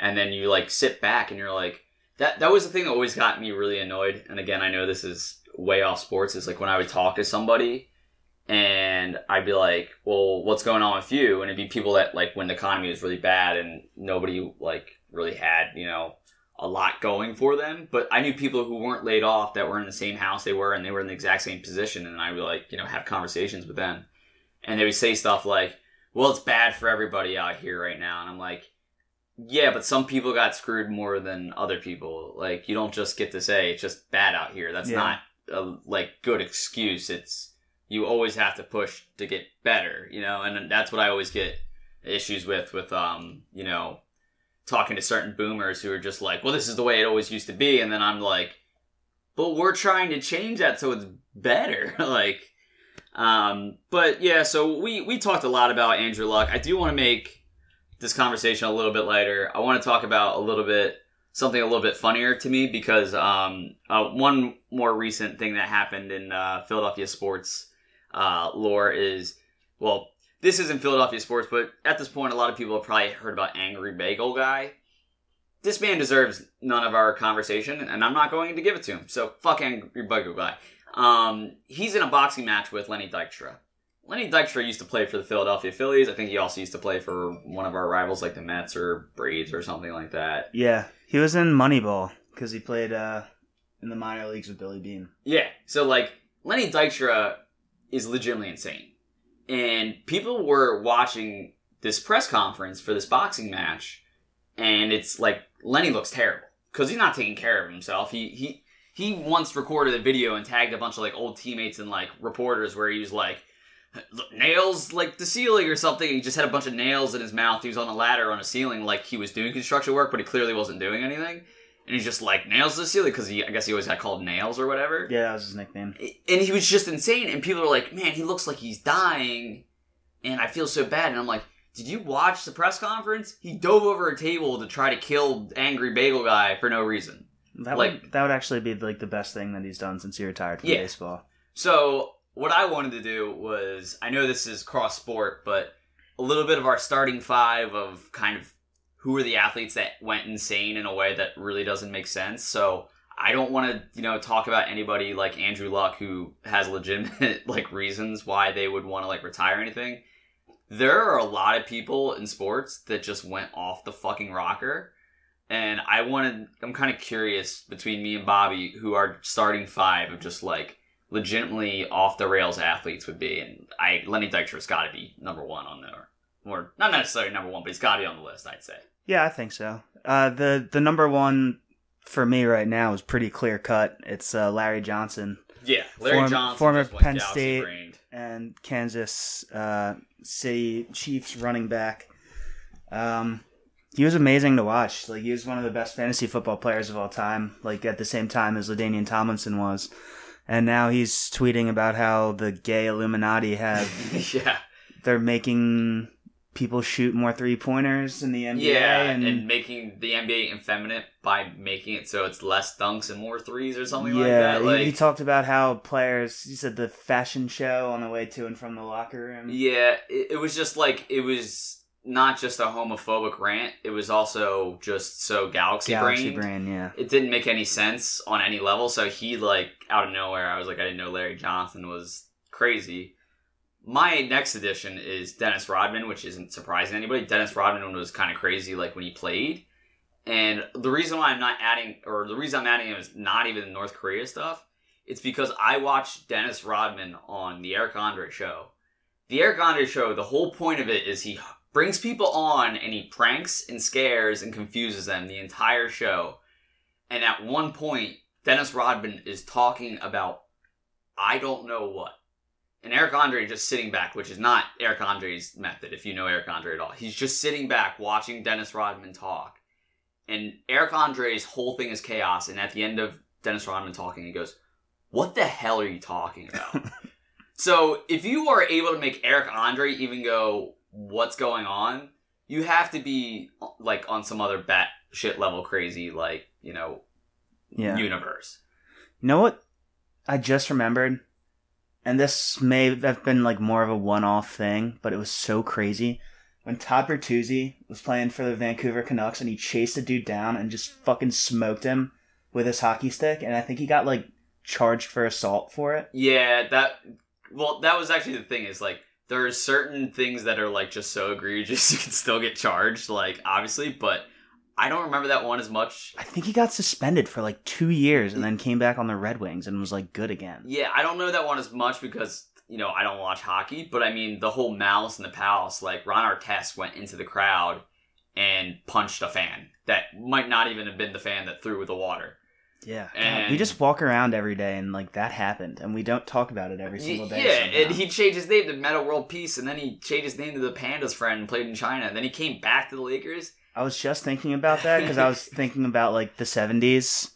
And then you like sit back and you're like, that. That was the thing that always got me really annoyed. And again, I know this is way off sports. Is like when I would talk to somebody, and I'd be like, "Well, what's going on with you?" And it'd be people that like when the economy was really bad and nobody like really had you know a lot going for them. But I knew people who weren't laid off that were in the same house they were and they were in the exact same position. And I would like, you know, have conversations with them. And they would say stuff like, well, it's bad for everybody out here right now. And I'm like, yeah, but some people got screwed more than other people. Like, you don't just get to say it's just bad out here. That's Yeah. not a like good excuse. It's you always have to push to get better, you know. And that's what I always get issues with with um, you know, talking to certain boomers who are just like, well, this is the way it always used to be. And then I'm like, but we're trying to change that so it's better. like, um, but yeah, so we, we talked a lot about Andrew Luck. I do want to make this conversation a little bit lighter. I want to talk about a little bit, something a little bit funnier to me because, um, uh, one more recent thing that happened in, uh, Philadelphia sports, uh, lore is, well, this isn't Philadelphia sports, but at this point, a lot of people have probably heard about Angry Bagel Guy. This man deserves none of our conversation, and I'm not going to give it to him. So fuck Angry Bagel Guy. Um, he's in a boxing match with Lenny Dykstra. Lenny Dykstra used to play for the Philadelphia Phillies. I think he also used to play for one of our rivals, like the Mets or Braves or something like that. Yeah, he was in Moneyball because he played uh, in the minor leagues with Billy Beane. Yeah. So like Lenny Dykstra is legitimately insane. And people were watching this press conference for this boxing match and it's like Lenny looks terrible cuz he's not taking care of himself. He he he once recorded a video and tagged a bunch of like old teammates and like reporters where he was like "Look, nails like the ceiling or something. He just had a bunch of nails in his mouth. He was on a ladder on a ceiling like he was doing construction work, but he clearly wasn't doing anything. and he's just like nails the ceiling because he I guess he always got called nails or whatever. Yeah, that was his nickname. and he was just insane and people are like man he looks like he's dying and i feel so bad and i'm like did you watch the press conference he dove over a table to try to kill angry bagel guy for no reason That Like- would that would actually be like the best thing that he's done since he retired from Yeah. baseball. so what i wanted to do was i know this is cross sport but a little bit of our starting five of kind of who are the athletes that went insane in a way that really doesn't make sense so I don't want to, you know, talk about anybody like Andrew Luck who has legitimate like reasons why they would want to like retire or anything. There are a lot of people in sports that just went off the fucking rocker. And I wanted I'm kind of curious between me and Bobby who are starting five of just like legitimately off the rails athletes would be and I Lenny Dykstra's got to be number 1 on there. Or not necessarily number 1, but he's got to be on the list, I'd say. Yeah, I think so. Uh, the the number one for me right now is pretty clear cut. It's uh, Larry Johnson Yeah, Larry Form- Johnson former Penn State. brained. and Kansas uh, City Chiefs running back. Um, he was amazing to watch. Like he was one of the best fantasy football players of all time. Like at the same time as LaDainian Tomlinson was, and now he's tweeting about how the gay Illuminati have yeah. they're making people shoot more three pointers in the NBA. Yeah, and, and, making the NBA effeminate by making it so it's less dunks and more threes or something like yeah, that. he- Like, he, talked about how players. He said the fashion show on the way to and from the locker room. yeah, it, it was just like it was not just a homophobic rant. It was also just so galaxy, Galaxy brain, yeah. It didn't make any sense on any level. So he like out of nowhere, I was like, I didn't know Larry Johnson was crazy. My next addition is Dennis Rodman, which isn't surprising anybody. Dennis Rodman was kind of crazy, like when he played. And the reason why I'm not adding, or the reason I'm adding him is not even the North Korea stuff. It's because I watched Dennis Rodman on the Eric Andre show. The Eric Andre show, the whole point of it is he brings people on and he pranks and scares and confuses them the entire show. And at one point, Dennis Rodman is talking about I don't know what. And Eric Andre just sitting back, which is not Eric Andre's method, if you know Eric Andre at all. He's just sitting back watching Dennis Rodman talk. And Eric Andre's whole thing is chaos. And at the end of Dennis Rodman talking, he goes, What the hell are you talking about? so if you are able to make Eric Andre even go, What's going on? You have to be like on some other bat shit level crazy, like, you know, Yeah. universe. You know what? I just remembered, and this may have been like more of a one-off thing, but it was so crazy when Todd Bertuzzi was playing for the Vancouver Canucks and he chased a dude down and just fucking smoked him with his hockey stick, and I think he got like charged for assault for it. Yeah, that well, that was actually the thing is like there are certain things that are like just so egregious you can still get charged, like obviously, but I don't remember that one as much. I think he got suspended for like two years and then came back on the Red Wings and was like good again. Yeah, I don't know that one as much because you know I don't watch hockey, but I mean the whole malice in the palace, like Ron Artest went into the crowd and punched a fan that might not even have been the fan that threw the water. Yeah, And- we just walk around every day and like that happened, and we don't talk about it every single day. Yeah, somehow. and he changed his name to Metta World Peace, and then he changed his name to the Panda's Friend and played in China. And then he came back to the Lakers. I was just thinking about that because I was thinking about like the '70s,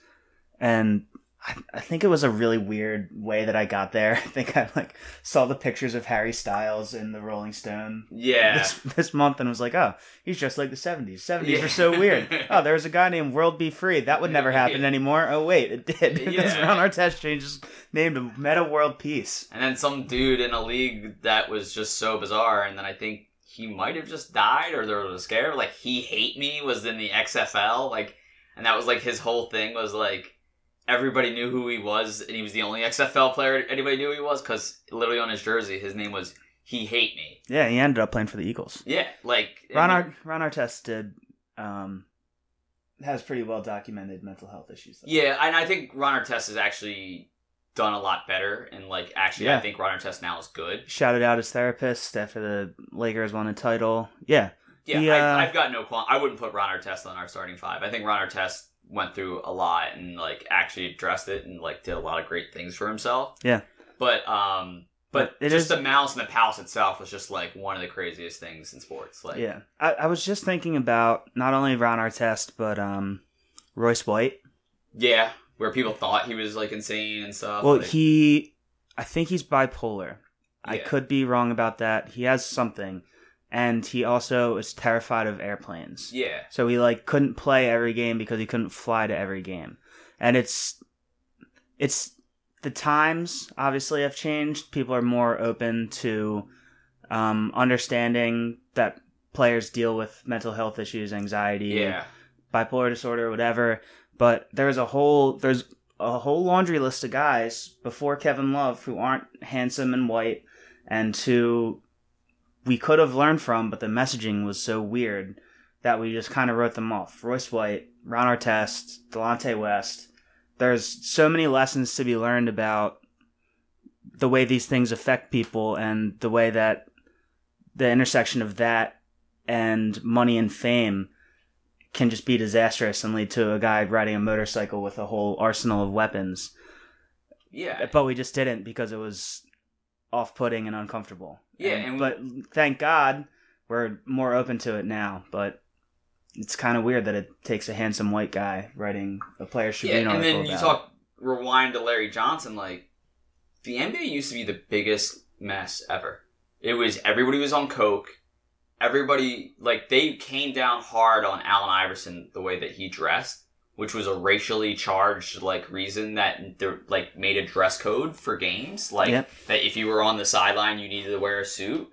and I, I think it was a really weird way that I got there. I think I like saw the pictures of Harry Styles in the Rolling Stone Yeah. this this month and was like, oh, he's just like the '70s. '70s Yeah. were so weird. Oh, there was a guy named World B. Free. That would never happen Yeah. anymore. Oh wait, it did. Yeah. Ron Artest changed his name to Metta World Peace. And then some dude in a league that was just so bizarre, and then I think he might have just died, or there was a scare. Like he hate me was in the XFL, like, and that was like his whole thing was like everybody knew who he was, and he was the only XFL player anybody knew who he was because literally on his jersey his name was he hate me. Yeah, he ended up playing for the Eagles. Yeah, like Ron, Ar- Ron Artest did um, has pretty well documented mental health issues. though. Yeah, and I think Ron Artest has actually done a lot better, and like actually, I think Ron Artest now is good. Shouted out his therapist after the Lakers won a title. Yeah, Yeah, He, uh, I, I've got no qualm. I wouldn't put Ron Artest on our starting five. I think Ron Artest went through a lot and like actually addressed it and like did a lot of great things for himself. Yeah. But um, but, But just is- the malice in the palace itself was just like one of the craziest things in sports. Like yeah. I, I was just thinking about not only Ron Artest, but um, Royce White. Yeah, where people thought he was like insane and stuff. Well, like- he, I think he's bipolar. I could be wrong about that. He has something, and he also is terrified of airplanes. yeah, So he like couldn't play every game because he couldn't fly to every game. And it's it's the times obviously have changed. People are more open to um, understanding that players deal with mental health issues, anxiety, yeah, bipolar disorder, whatever. But there's a whole there's a whole laundry list of guys before Kevin Love who aren't handsome and white and who we could have learned from, but the messaging was so weird that we just kind of wrote them off. Royce White, Ron Artest, Delonte West. There's so many lessons to be learned about the way these things affect people and the way that the intersection of that and money and fame can just be disastrous and lead to a guy riding a motorcycle with a whole arsenal of weapons. yeah. But we just didn't because it was off-putting and uncomfortable. Yeah, And- and- but thank God we're more open to it now. But it's kind of weird that it takes a handsome white guy writing a player Players Yeah, Tribune and article then you talk rewind to Larry Johnson. Like the NBA used to be the biggest mess ever. It was everybody was on coke. Everybody like they came down hard on Allen Iverson the way that he dressed, which was a racially charged like reason that they like made a dress code for games. Like Yep. that if you were on the sideline, you needed to wear a suit.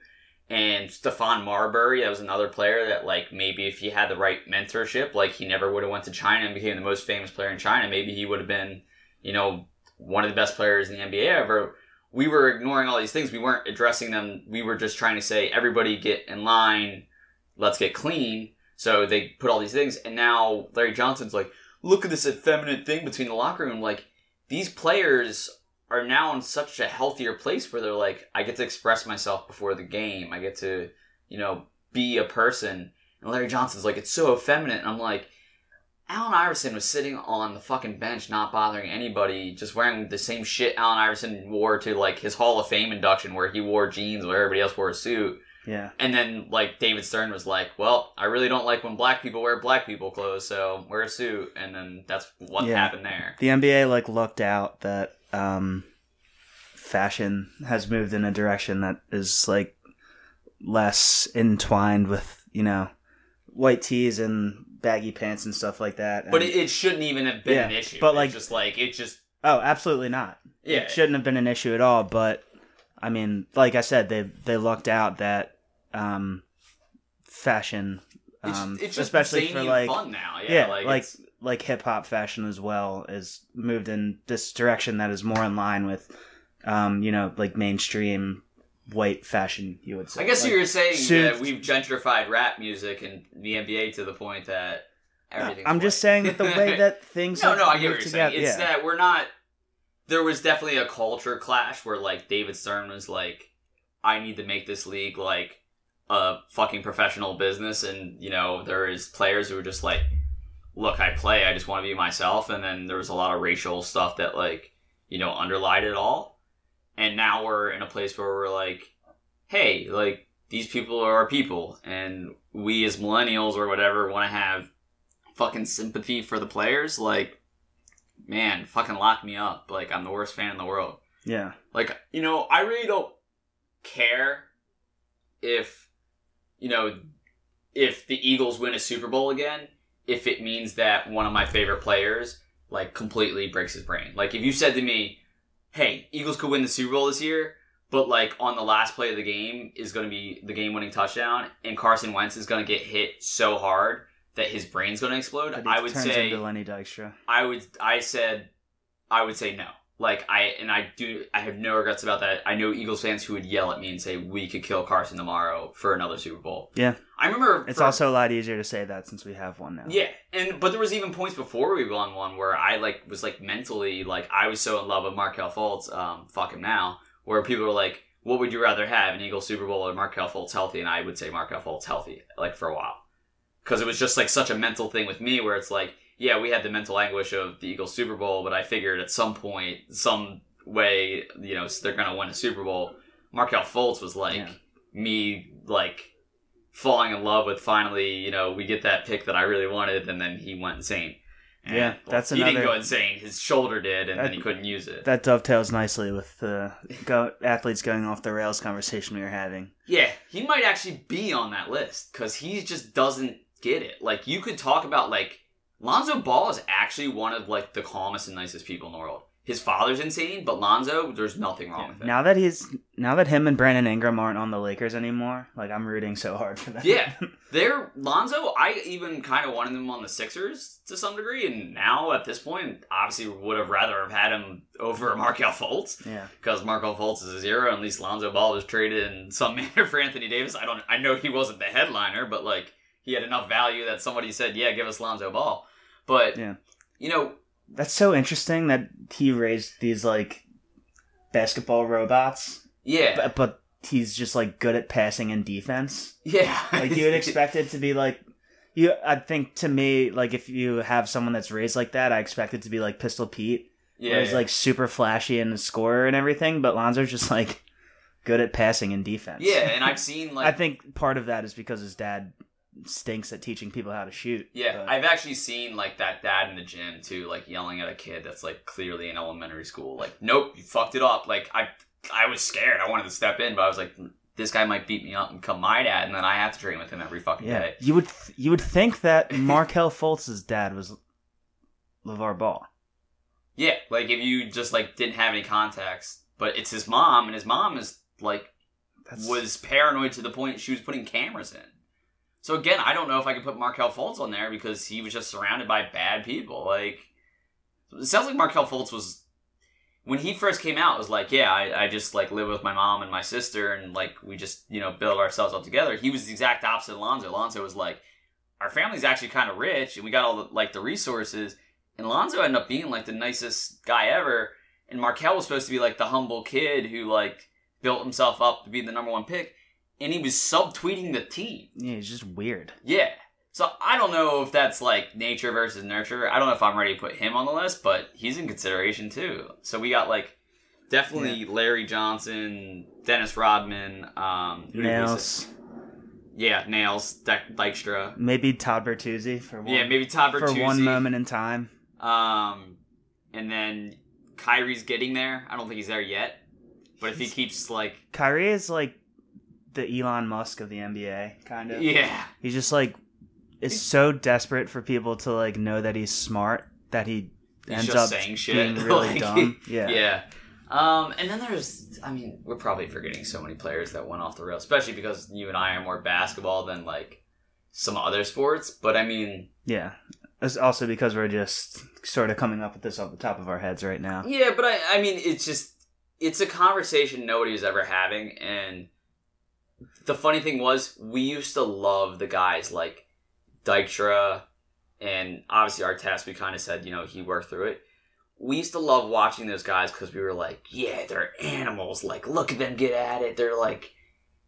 And Stephon Marbury, that was another player that, like, maybe if he had the right mentorship, like, he never would have went to China and became the most famous player in China. Maybe he would have been, you know, one of the best players in the NBA ever. We were ignoring all these things. We weren't addressing them. We were just trying to say, everybody get in line. Let's get clean. So they put all these things. And now Larry Johnson's like, look at this effeminate thing between the locker room. Like, these players are now in such a healthier place where they're like, I get to express myself before the game. I get to, you know, be a person. And Larry Johnson's like, it's so effeminate. And I'm like, Allen Iverson was sitting on the fucking bench, not bothering anybody, just wearing the same shit Allen Iverson wore to like his Hall of Fame induction, where he wore jeans, where everybody else wore a suit. Yeah. And then like David Stern was like, "Well, I really don't like when black people wear black people clothes, so wear a suit." And then that's what Yeah. happened there. The NBA like looked out that um, fashion has moved in a direction that is like less entwined with you know white tees and baggy pants and stuff like that. But it, it shouldn't even have been Yeah, an issue. but, It's like- just like it just oh, absolutely not. yeah. It shouldn't have been an issue at all. But I mean, like I said, they they lucked out that um, fashion, um, it's just especially for like fun now. Yeah, yeah, like, like like hip hop fashion as well is moved in this direction that is more in line with, um, you know, like mainstream white fashion. You would say. I guess Like, you were saying suits- that we've gentrified rap music and the NBA to the point that everything. I'm just saying that the way that things. no, no, I get what you're together, saying. It's yeah. that we're not. There was definitely a culture clash where like David Stern was like, "I need to make this league like a fucking professional business," and you know there is players who are just like, "Look, I play. I just want to be myself," and then there was a lot of racial stuff that like you know underlied it all, and now we're in a place where we're like, "Hey, like." These people are our people, and we as millennials or whatever want to have fucking sympathy for the players, like, man, fucking lock me up. Like, I'm the worst fan in the world. yeah. Like, you know, I really don't care if, you know, if the Eagles win a Super Bowl again, if it means that one of my favorite players, like, completely breaks his brain. Like, if you said to me, hey, Eagles could win the Super Bowl this year, but, like, on the last play of the game is going to be the game winning touchdown, and Carson Wentz is going to get hit so hard that his brain's going to explode, I would turns say. into Lenny Dykstra. I would I said I would say no. Like I and I do I have no regrets about that. I know Eagles fans who would yell at me and say we could kill Carson tomorrow for another Super Bowl. Yeah. I remember It's for- also a lot easier to say that since we have one now. yeah, and but there was even points before we won one where I like was like mentally like I was so in love with Markelle Fultz, um, fuck him now, where people were like, "What would you rather have, an Eagles Super Bowl or Markelle Fultz healthy?" And I would say Markelle Fultz healthy, like for a while, because it was just like such a mental thing with me where it's like, yeah, we had the mental anguish of the Eagles Super Bowl, but I figured at some point, some way, you know, they're gonna win a Super Bowl. Markelle Fultz was like Yeah. me, like falling in love with finally, you know, we get that pick that I really wanted, and then he went insane. And, Yeah, well, that's he didn't go insane. His shoulder did, and then he couldn't use it. That dovetails nicely with the go, athletes going off the rails conversation we were having. Yeah, he might actually be on that list because he just doesn't get it. Like you could talk about like Lonzo Ball is actually one of like the calmest and nicest people in the world. His father's insane, but Lonzo, there's nothing wrong with it. Now that he's now that him and Brandon Ingram aren't on the Lakers anymore, like I'm rooting so hard for them. Yeah, they're Lonzo. I even kind of wanted him on the Sixers to some degree, and now at this point, obviously would have rather have had him over Markelle Fultz yeah. because Markelle Fultz is a zero, and at least Lonzo Ball was traded in some manner for Anthony Davis. I don't. I know he wasn't the headliner, but like he had enough value that somebody said, "Yeah, give us Lonzo Ball." But Yeah. you know, That's so interesting that he raised these like basketball robots, yeah, but, but he's just like good at passing and defense. yeah. Like you would expect it to be like you. I think to me, like if you have someone that's raised like that, I expect it to be like Pistol Pete, yeah, where he's yeah. like super flashy and a scorer and everything. But Lonzo's just like good at passing and defense. yeah, and I've seen like I think part of that is because his dad stinks at teaching people how to shoot. Yeah, but- I've actually seen like that dad in the gym too, like yelling at a kid that's like clearly in elementary school. Like, nope, you fucked it up. Like, I, I was scared. I wanted to step in, but I was like, this guy might beat me up and become my dad, and then I have to train with him every fucking yeah. day. You would th- you would think that Markelle Fultz's dad was LeVar Ball. Yeah, like if you just like didn't have any context, but it's his mom, and his mom is like That's was paranoid to the point she was putting cameras in. So again, I don't know if I could put Markelle Fultz on there because he was just surrounded by bad people. Like it sounds like Markelle Fultz was when he first came out. Was like, yeah, I, I just like live with my mom and my sister, and like we just you know build ourselves up together. He was the exact opposite of Lonzo. Lonzo was like, our family's actually kind of rich, and we got all the like the resources. And Lonzo ended up being like the nicest guy ever. And Markelle was supposed to be like the humble kid who like built himself up to be the number one pick, and he was subtweeting the team. yeah, he's just weird. Yeah. So I don't know if that's like nature versus nurture. I don't know if I'm ready to put him on the list, but he's in consideration too. So we got like definitely Larry Johnson, Dennis Rodman, um? Nails. Yeah, Nails, Dyk- Dykstra. Maybe Todd Bertuzzi for one, Yeah, maybe Todd Bertuzzi for one moment in time. Um, and then Kyrie's getting there. I don't think he's there yet, but if he keeps like, Kyrie is like the Elon Musk of the NBA, kind of. yeah, He's just like is so desperate for people to like know that he's smart that he he's ends up saying shit. being really Like, dumb. Yeah. yeah. Um, and then there's, I mean, we're probably forgetting so many players that went off the rails, especially because you and I are more basketball than like some other sports. But I mean, Yeah. It's also because we're just sort of coming up with this off the top of our heads right now. yeah, but I, I mean, it's just, it's a conversation nobody was ever having. And the funny thing was, we used to love the guys like Dykstra and obviously Artest. We kind of said, you know, he worked through it. We used to love watching those guys because we were like, yeah, they're animals. Like, look at them get at it. They're like,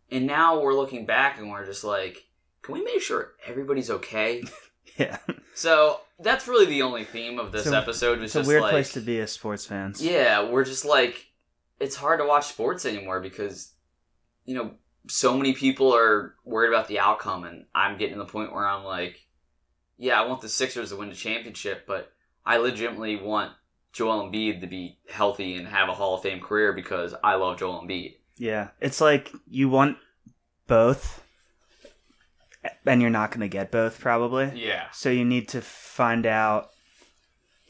and now we're looking back and we're just like, can we make sure everybody's okay? Yeah. So that's really the only theme of this a- episode. Was It's a just weird like, place to be as sports fans. yeah, we're just like it's hard to watch sports anymore because you know so many people are worried about the outcome, and I'm getting to the point where I'm like, yeah, I want the Sixers to win the championship, but I legitimately want Joel Embiid to be healthy and have a Hall of Fame career because I love Joel Embiid. Yeah. It's like you want both and you're not going to get both probably. Yeah, So you need to find out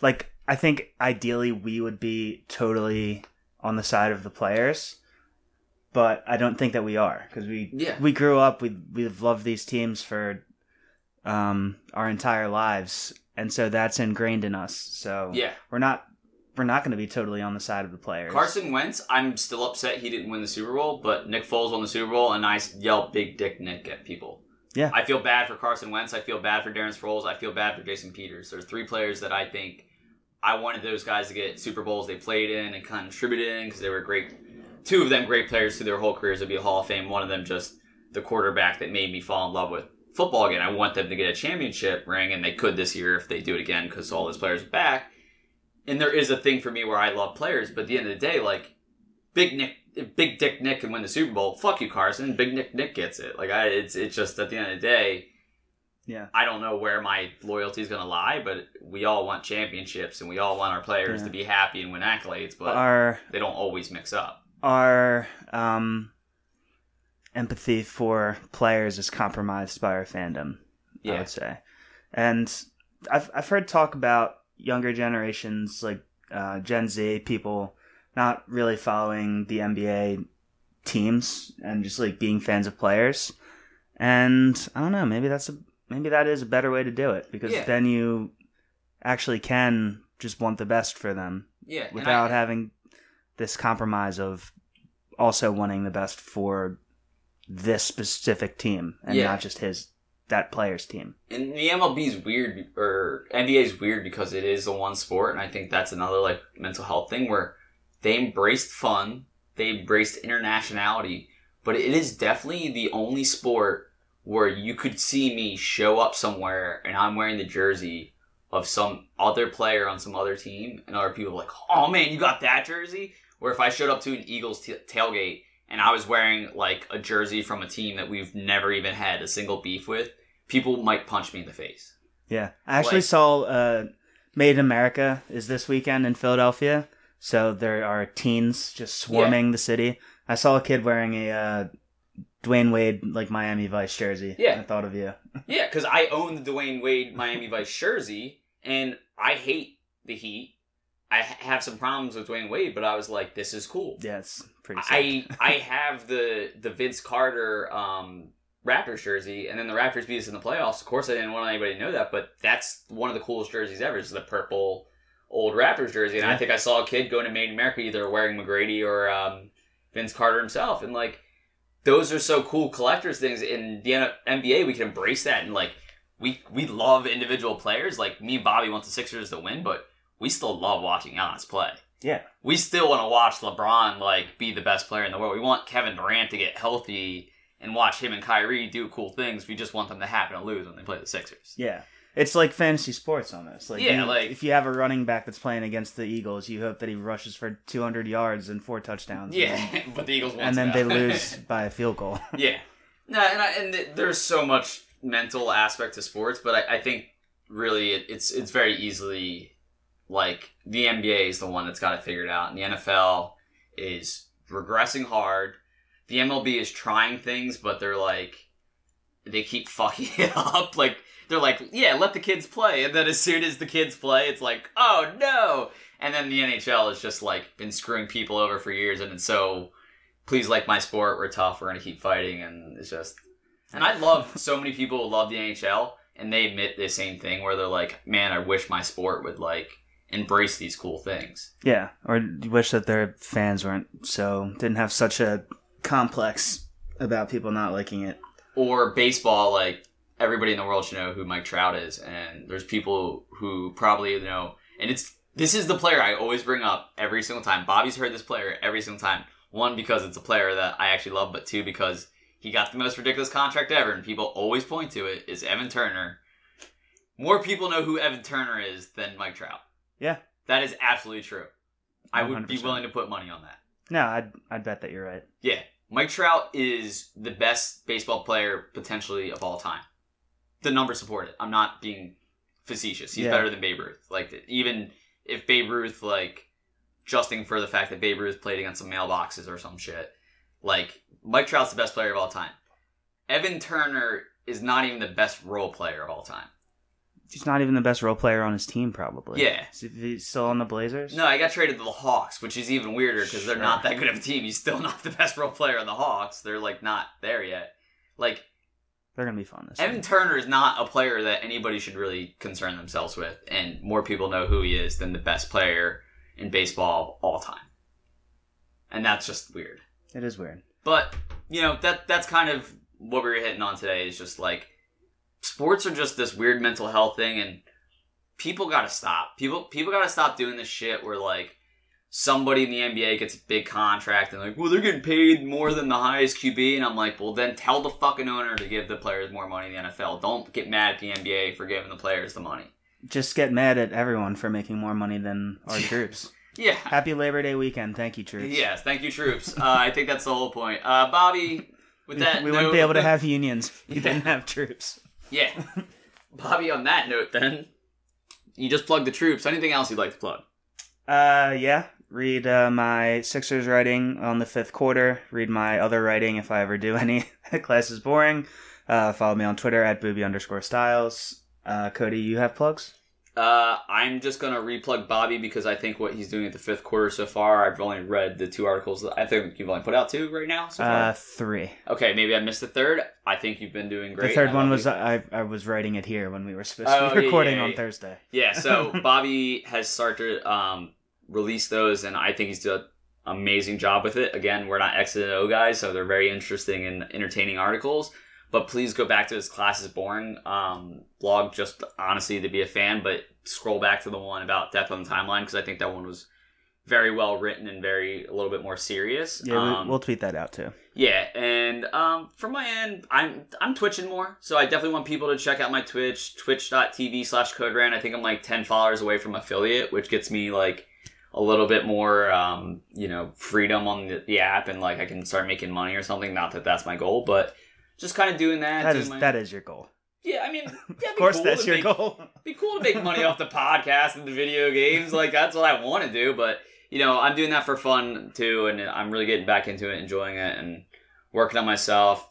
like I think ideally we would be totally on the side of the players, but I don't think that we are because we Yeah. we grew up we we've loved these teams for um our entire lives and so that's ingrained in us. So yeah. we're not we're not going to be totally on the side of the players. Carson Wentz, I'm still upset he didn't win the Super Bowl, but Nick Foles won the Super Bowl, and I yell "Big Dick Nick" at people. Yeah. I feel bad for Carson Wentz. I feel bad for Darren Sproles. I feel bad for Jason Peters. There's three players that I think I wanted those guys to get Super Bowls they played in and contributed in because they were great. Two of them great players through their whole careers would be a Hall of Fame. One of them just the quarterback that made me fall in love with football again. I want them to get a championship ring, and they could this year if they do it again because all those players are back. And there is a thing for me where I love players, but at the end of the day, like Big Nick, Big Dick Nick can win the Super Bowl. Fuck you, Carson. Big Nick Nick gets it. Like I, it's it's just at the end of the day, Yeah. I don't know where my loyalty is going to lie, but we all want championships and we all want our players Yeah. to be happy and win accolades, but Our they don't always mix up. Our um, empathy for players is compromised by our fandom. I would say, and I've I've heard talk about younger generations like uh, Gen Z people not really following the NBA teams and just like being fans of players. And I don't know, maybe that's a maybe that is a better way to do it because Yeah. then you actually can just want the best for them Yeah. without I- having this compromise of also wanting the best for this specific team and Yeah. not just his that player's team. and the MLB is weird or NBA is weird because it is the one sport, and I think that's another like mental health thing where they embraced fun, they embraced internationality, but it is definitely the only sport where you could see me show up somewhere and I'm wearing the jersey of some other player on some other team, and other people are like, "Oh man, you got that jersey?" Or if I showed up to an Eagles t- tailgate and I was wearing like a jersey from a team that we've never even had a single beef with, people might punch me in the face. Yeah, I actually Like- saw uh, Made in America is this weekend in Philadelphia, so there are teens just swarming the city. I saw a kid wearing a uh, Dwyane Wade like Miami Vice jersey. Yeah. I thought of you. Yeah, because I own the Dwyane Wade Miami Vice jersey, and I hate the Heat. I have some problems with Dwyane Wade, but I was like, this is cool. Yeah, pretty. Sick. I I have the the Vince Carter um, Raptors jersey, and then the Raptors beat us in the playoffs. Of course, I didn't want anybody to know that, but that's one of the coolest jerseys ever. Is the purple old Raptors jersey, and I think I saw a kid going to Made in America either wearing McGrady or um, Vince Carter himself, and like those are so cool collectors things. In the NBA, we can embrace that, and like we we love individual players. Like me and Bobby want the Sixers to win, but we still love watching Giannis play yeah, we still want to watch LeBron like be the best player in the world. We want Kevin Durant to get healthy and watch him and Kyrie do cool things. We just want them to happen to lose when they play the Sixers. yeah. It's like fantasy sports almost. Like Yeah, you- like- if you have a running back that's playing against the Eagles, you hope that he rushes for 200 yards and four touchdowns. Yeah, but the Eagles and then they lose by a field goal. yeah, no, and I, and th- there's so much mental aspect to sports, but I, I think really it, it's it's very easily like the NBA is the one that's got it figured out, and the NFL is regressing hard. The MLB is trying things, but they're like they keep fucking it up. Like they're like, yeah, let the kids play, and then as soon as the kids play, it's like, oh no. And then the NHL has just like been screwing people over for years, and it's so please like my sport. We're tough. We're gonna keep fighting, and it's just. And I love so many people love the NHL, and they admit the same thing where they're like, man, I wish my sport would like embrace these cool things. Yeah, or wish that their fans weren't so didn't have such a complex about people not liking it. or baseball, like everybody in the world should know who Mike Trout is, and there's people who probably know. And it's this is the player I always bring up every single time. Bobby's heard this player every single time. One because it's a player that I actually love, but two because he got the most ridiculous contract ever, and people always point to it. Is Evan Turner? More people know who Evan Turner is than Mike Trout. Yeah. that is absolutely true. I would be 100%. willing to put money on that. No, I'd I'd bet that you're right. Yeah, Mike Trout is the best baseball player potentially of all time. The numbers support it. I'm not being facetious. He's Yeah. better than Babe Ruth. Like even if Babe Ruth like justing for the fact that Babe Ruth played against some mailboxes or some shit, like Mike Trout's the best player of all time. Evan Turner is not even the best role player of all time. He's not even the best role player on his team, probably. Yeah. Is he still on the Blazers? No, I got traded to the Hawks, which is even weirder because they're not that good of a team. He's still not the best role player on the Hawks. They're like not there yet. Like they're gonna be fun this Evan year. Turner is not a player that anybody should really concern themselves with, and more people know who he is than the best player in baseball all time. And that's just weird. It is weird. But you know that that's kind of what we were hitting on today. Is just like sports are just this weird mental health thing, and people got to stop. People people got to stop doing this shit where like somebody in the NBA gets a big contract and like, well, they're getting paid more than the highest QB, and I'm like, well, then tell the fucking owner to give the players more money in the NFL. Don't get mad at the NBA for giving the players the money. Just get mad at everyone for making more money than our troops. Yeah. Happy Labor Day weekend. Thank you, troops. Yes, thank you, troops. Uh, I think that's the whole point. Uh, Bobby, with that, we wouldn't be able to have unions if we Yeah. didn't have troops. Yeah. Bobby, on that note, then you just plugged the troops. Anything else you'd like to plug? Uh, yeah. Read uh, my Sixers writing on the fifth quarter. Read my other writing if I ever do any. Class is boring. Uh, follow me on Twitter at booby underscore styles. Uh, Cody, you have plugs? Uh, I'm just gonna replug Bobby because I think what he's doing at the fifth quarter so far. I've only read the two articles. That I think you've only put out two right now. So far. Uh, three. okay, maybe I missed the third. I think you've been doing great. the third one was you. I, I was writing it here when we were supposed Oh, to yeah, be recording yeah, on yeah. Thursday. Yeah, so Bobby has started to um, release those, and I think he's done an amazing job with it. Again, we're not X and O guys, so they're very interesting and entertaining articles. But please go back to his Class is Boring um, blog, just honestly to be a fan, but scroll back to the one about Death on the Timeline, because I think that one was very well written and very a little bit more serious. Yeah, Um, we, we'll tweet that out too. yeah, and um, from my end, I'm I'm twitching more, so I definitely want people to check out my Twitch, twitch.tv slash coderan. I think I'm like 10 followers away from affiliate, which gets me like a little bit more, um, you know, freedom on the, the app, and like I can start making money or something. Not that that's my goal, but just kind of doing that. That doing is my- that is your goal. yeah, I mean, yeah, Of course, cool that's your make- goal. be cool to make money off the podcast and the video games. Like that's what I want to do. But you know, I'm doing that for fun too, and I'm really getting back into it, enjoying it, and working on myself.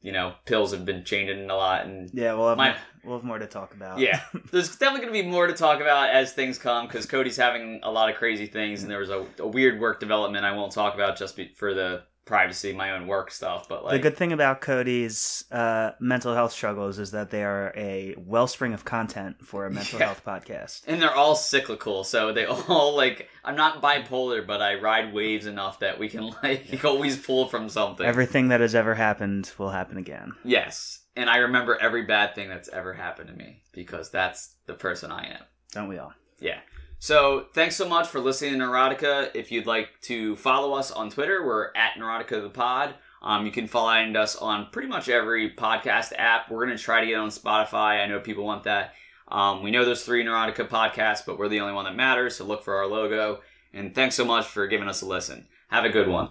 You know, pills have been changing a lot, and Yeah, we'll have My- more, we'll have more to talk about. yeah, there's definitely going to be more to talk about as things come because Cody's having a lot of crazy things, and there was a, a weird work development I won't talk about just be, for the privacy, my own work stuff. But like, the good thing about Cody's uh, mental health struggles is that they are a wellspring of content for a mental Yeah. health podcast. and they're all cyclical, so they all like. I'm not bipolar, but I ride waves enough that we can like always pull from something. Everything that has ever happened will happen again. Yes. And I remember every bad thing that's ever happened to me because that's the person I am. Don't we all? Yeah. So thanks so much for listening to Neurotica. If you'd like to follow us on Twitter, we're at Neurotica the Pod. Um, you can find us on pretty much every podcast app. We're going to try to get on Spotify. I know people want that. Um, we know there's three Neurotica podcasts, but we're the only one that matters. So look for our logo. And thanks so much for giving us a listen. Have a good one.